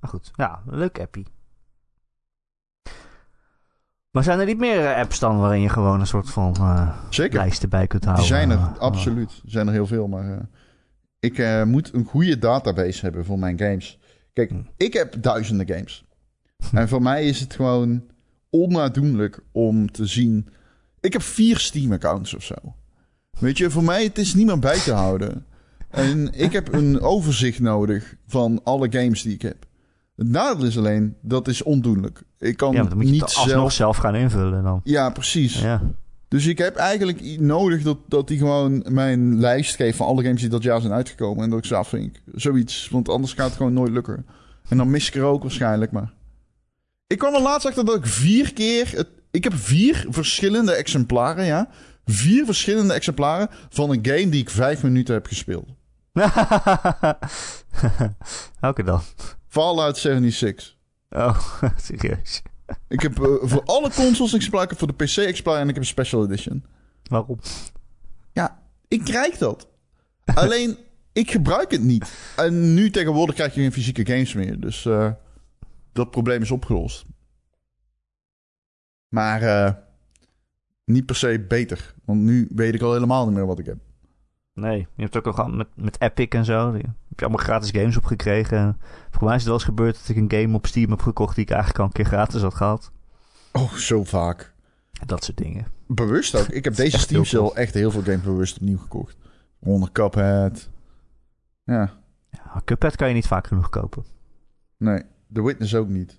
Maar goed, ja, leuk appie. Maar zijn er niet meer eh, apps dan waarin je gewoon een soort van lijsten bij kunt houden? zijn er, absoluut. Er zijn er heel veel, maar ik moet een goede database hebben voor mijn games. Kijk, Hm. ik heb duizenden games. En voor mij is het gewoon onnadoenlijk om te zien. Ik heb vier Steam-accounts of zo. Weet je, voor mij het is niet meer bij te houden. En ik heb een overzicht nodig van alle games die ik heb. Het nadeel is alleen, dat is ondoenlijk. Ik kan Ja, maar dan moet je niet zelf... zelf gaan invullen dan. Ja, precies. Ja. Dus ik heb eigenlijk nodig dat, dat hij gewoon mijn lijst geeft van alle games die dat jaar zijn uitgekomen. En dat ik ze afvink. Zoiets. Want anders gaat het gewoon nooit lukken. En dan mis ik er ook waarschijnlijk maar. Ik kwam er laatst achter dat ik vier keer... Het, ik heb vier verschillende exemplaren, ja. Vier verschillende exemplaren van een game die ik vijf minuten heb gespeeld. [laughs] Welke dan? Fallout 76. Oh, [laughs] serieus. Ik heb eh, voor alle consoles exemplaar, ik heb voor de PC exemplaar en ik heb een special edition. Waarom? Ja, ik krijg dat. Alleen, ik gebruik het niet. En nu tegenwoordig krijg je geen fysieke games meer. Dus eh, dat probleem is opgelost. Maar eh, niet per se beter. Want nu weet ik al helemaal niet meer wat ik heb. Nee, je hebt ook al gehad met, met Epic en zo. Die- heb je allemaal gratis games opgekregen. Voor mij is het wel eens gebeurd dat ik een game op Steam heb gekocht die ik eigenlijk al een keer gratis had gehad. Oh, zo vaak. Dat soort dingen. Bewust ook. Ik heb [laughs] deze Steam sale echt heel veel games bewust opnieuw gekocht. Onder Cuphead. Ja, Ja, Cuphead kan je niet vaak genoeg kopen. nee. The Witness ook niet.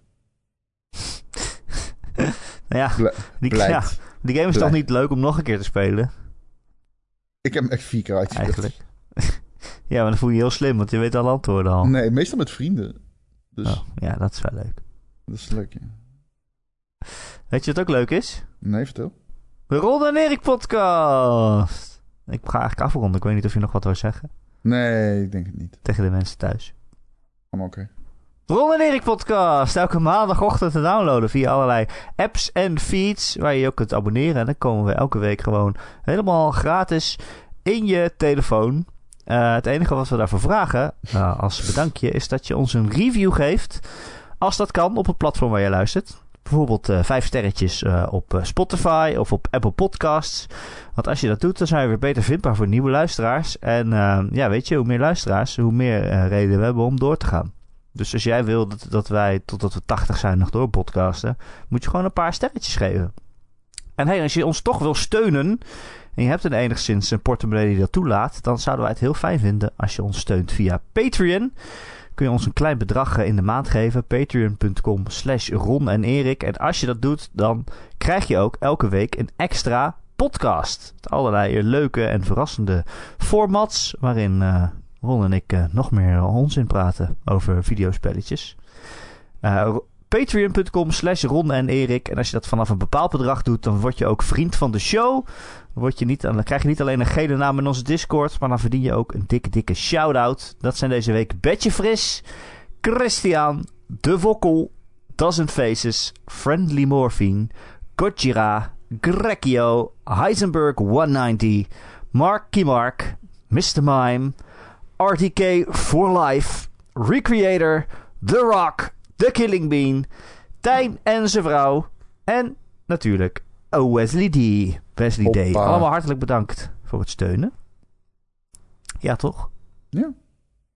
[laughs] Nou ja, die, ja, die game is toch niet leuk om nog een keer te spelen, Ik heb hem echt vier keer uitgespeeld. eigenlijk. [laughs] ja, maar dan voel je je heel slim, want je weet alle antwoorden al. Nee, meestal met vrienden. Dus Oh, ja, dat is wel leuk. dat is leuk, ja. Weet je wat ook leuk is? Nee, vertel. De Ron en Erik podcast. Ik ga eigenlijk afronden. Ik weet niet of je nog wat wil zeggen Nee, ik denk het niet. tegen de mensen thuis. Oké. Ron Erik podcast. Elke maandagochtend te downloaden via allerlei apps en feeds. Waar je je ook kunt abonneren. En dan komen we elke week gewoon helemaal gratis in je telefoon. Eh, het enige wat we daarvoor vragen, eh, als bedankje, is dat je ons een review geeft. Als dat kan, op het platform waar je luistert. Bijvoorbeeld eh, vijf sterretjes op Spotify of op Apple Podcasts. Want als je dat doet, dan zijn we weer beter vindbaar voor nieuwe luisteraars. En ja, weet je, hoe meer luisteraars, hoe meer reden we hebben om door te gaan. Dus als jij wil dat, wij totdat we 80 zijn nog door podcasten, moet je gewoon een paar sterretjes geven. En hey, als je ons toch wil steunen en je hebt een enigszins een portemonnee die dat toelaat, dan zouden wij het heel fijn vinden als je ons steunt via Patreon. Kun je ons een klein bedrag eh, in de maand geven. Patreon.com slash Ron en Erik. En als je dat doet, dan krijg je ook elke week een extra podcast. Allerlei leuke en verrassende formats. Waarin eh, Ron en ik eh, nog meer onzin praten over videospelletjes. Eh, Patreon.com slash Ron en Erik. En als je dat vanaf een bepaald bedrag doet, dan word je ook vriend van de show. Dan, word je niet, dan krijg je niet alleen een gele naam in onze Discord, maar dan verdien je ook een dikke, dikke shout-out. Dat zijn deze week Betje Fris, Christian, De Vokkel, Dozen Faces, Friendly Morphine, Gojira, Grekio, Heisenberg 190, Mark Kimark, Mr. Mime, RTK for Life, Recreator, The Rock, The Killing Bean, Tijn en zijn vrouw en natuurlijk Wesley D. Wesley D. Allemaal hartelijk bedankt voor het steunen. Ja, toch? Ja.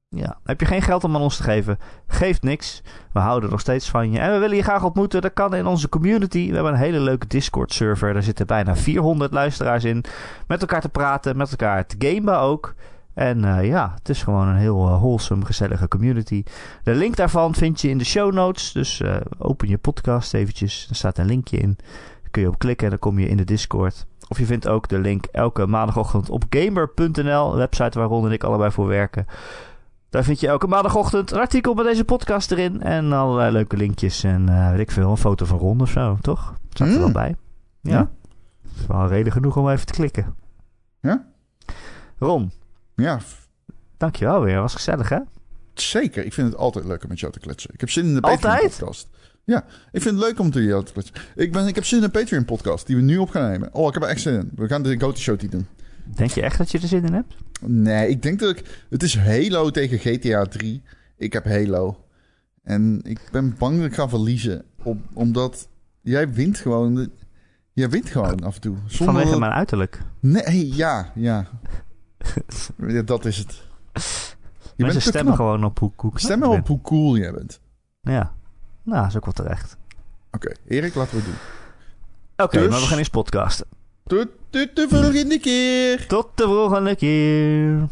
Ja. Heb je geen geld om aan ons te geven? Geeft niks. We houden nog steeds van je. En we willen je graag ontmoeten. Dat kan in onze community. We hebben een hele leuke Discord-server. Daar zitten bijna 400 luisteraars in. Met elkaar te praten, met elkaar te gamen ook. En eh, ja, het is gewoon een heel eh, wholesome, gezellige community. De link daarvan vind je in de show notes. Dus eh, open je podcast eventjes. Er staat een linkje in. Daar kun je op klikken en dan kom je in de Discord. Of je vindt ook de link elke maandagochtend op gamer.nl. Website waar Ron en ik allebei voor werken. Daar vind je elke maandagochtend een artikel met deze podcast erin. En allerlei leuke linkjes. En weet ik veel, een foto van Ron of zo, toch? Staat er Mm. wel bij. Ja. Ja. Dat is wel reden genoeg om even te klikken. Ja? Ron, Ja, dankjewel weer. Was gezellig, hè? zeker. Ik vind het altijd leuk om met jou te kletsen. Ik heb zin in de Altijd? Patreon-podcast. Ja, ik vind het leuk om te jou te kletsen. Ik, ben, ik heb zin in een Patreon-podcast die we nu op gaan nemen. Oh, ik heb er echt zin in. We gaan de Go-To-show doen. Denk je echt dat je er zin in hebt? Nee, ik denk dat ik... Het is Halo tegen GTA 3. Ik heb Halo. En ik ben bang dat ik ga verliezen. Om, omdat jij wint gewoon... Jij wint gewoon af en toe. Zonder Vanwege dat- mijn uiterlijk. Nee, ja, ja. Ja, dat is het. Je Mensen te stemmen knap. gewoon op hoe, knap Stemmen op hoe cool jij bent. bent. Ja. Nou, is ook wel terecht. Oké, Erik, laten we het doen. Oké, Dus- maar we gaan eens podcasten. Tot, tot de volgende keer. Tot de volgende keer.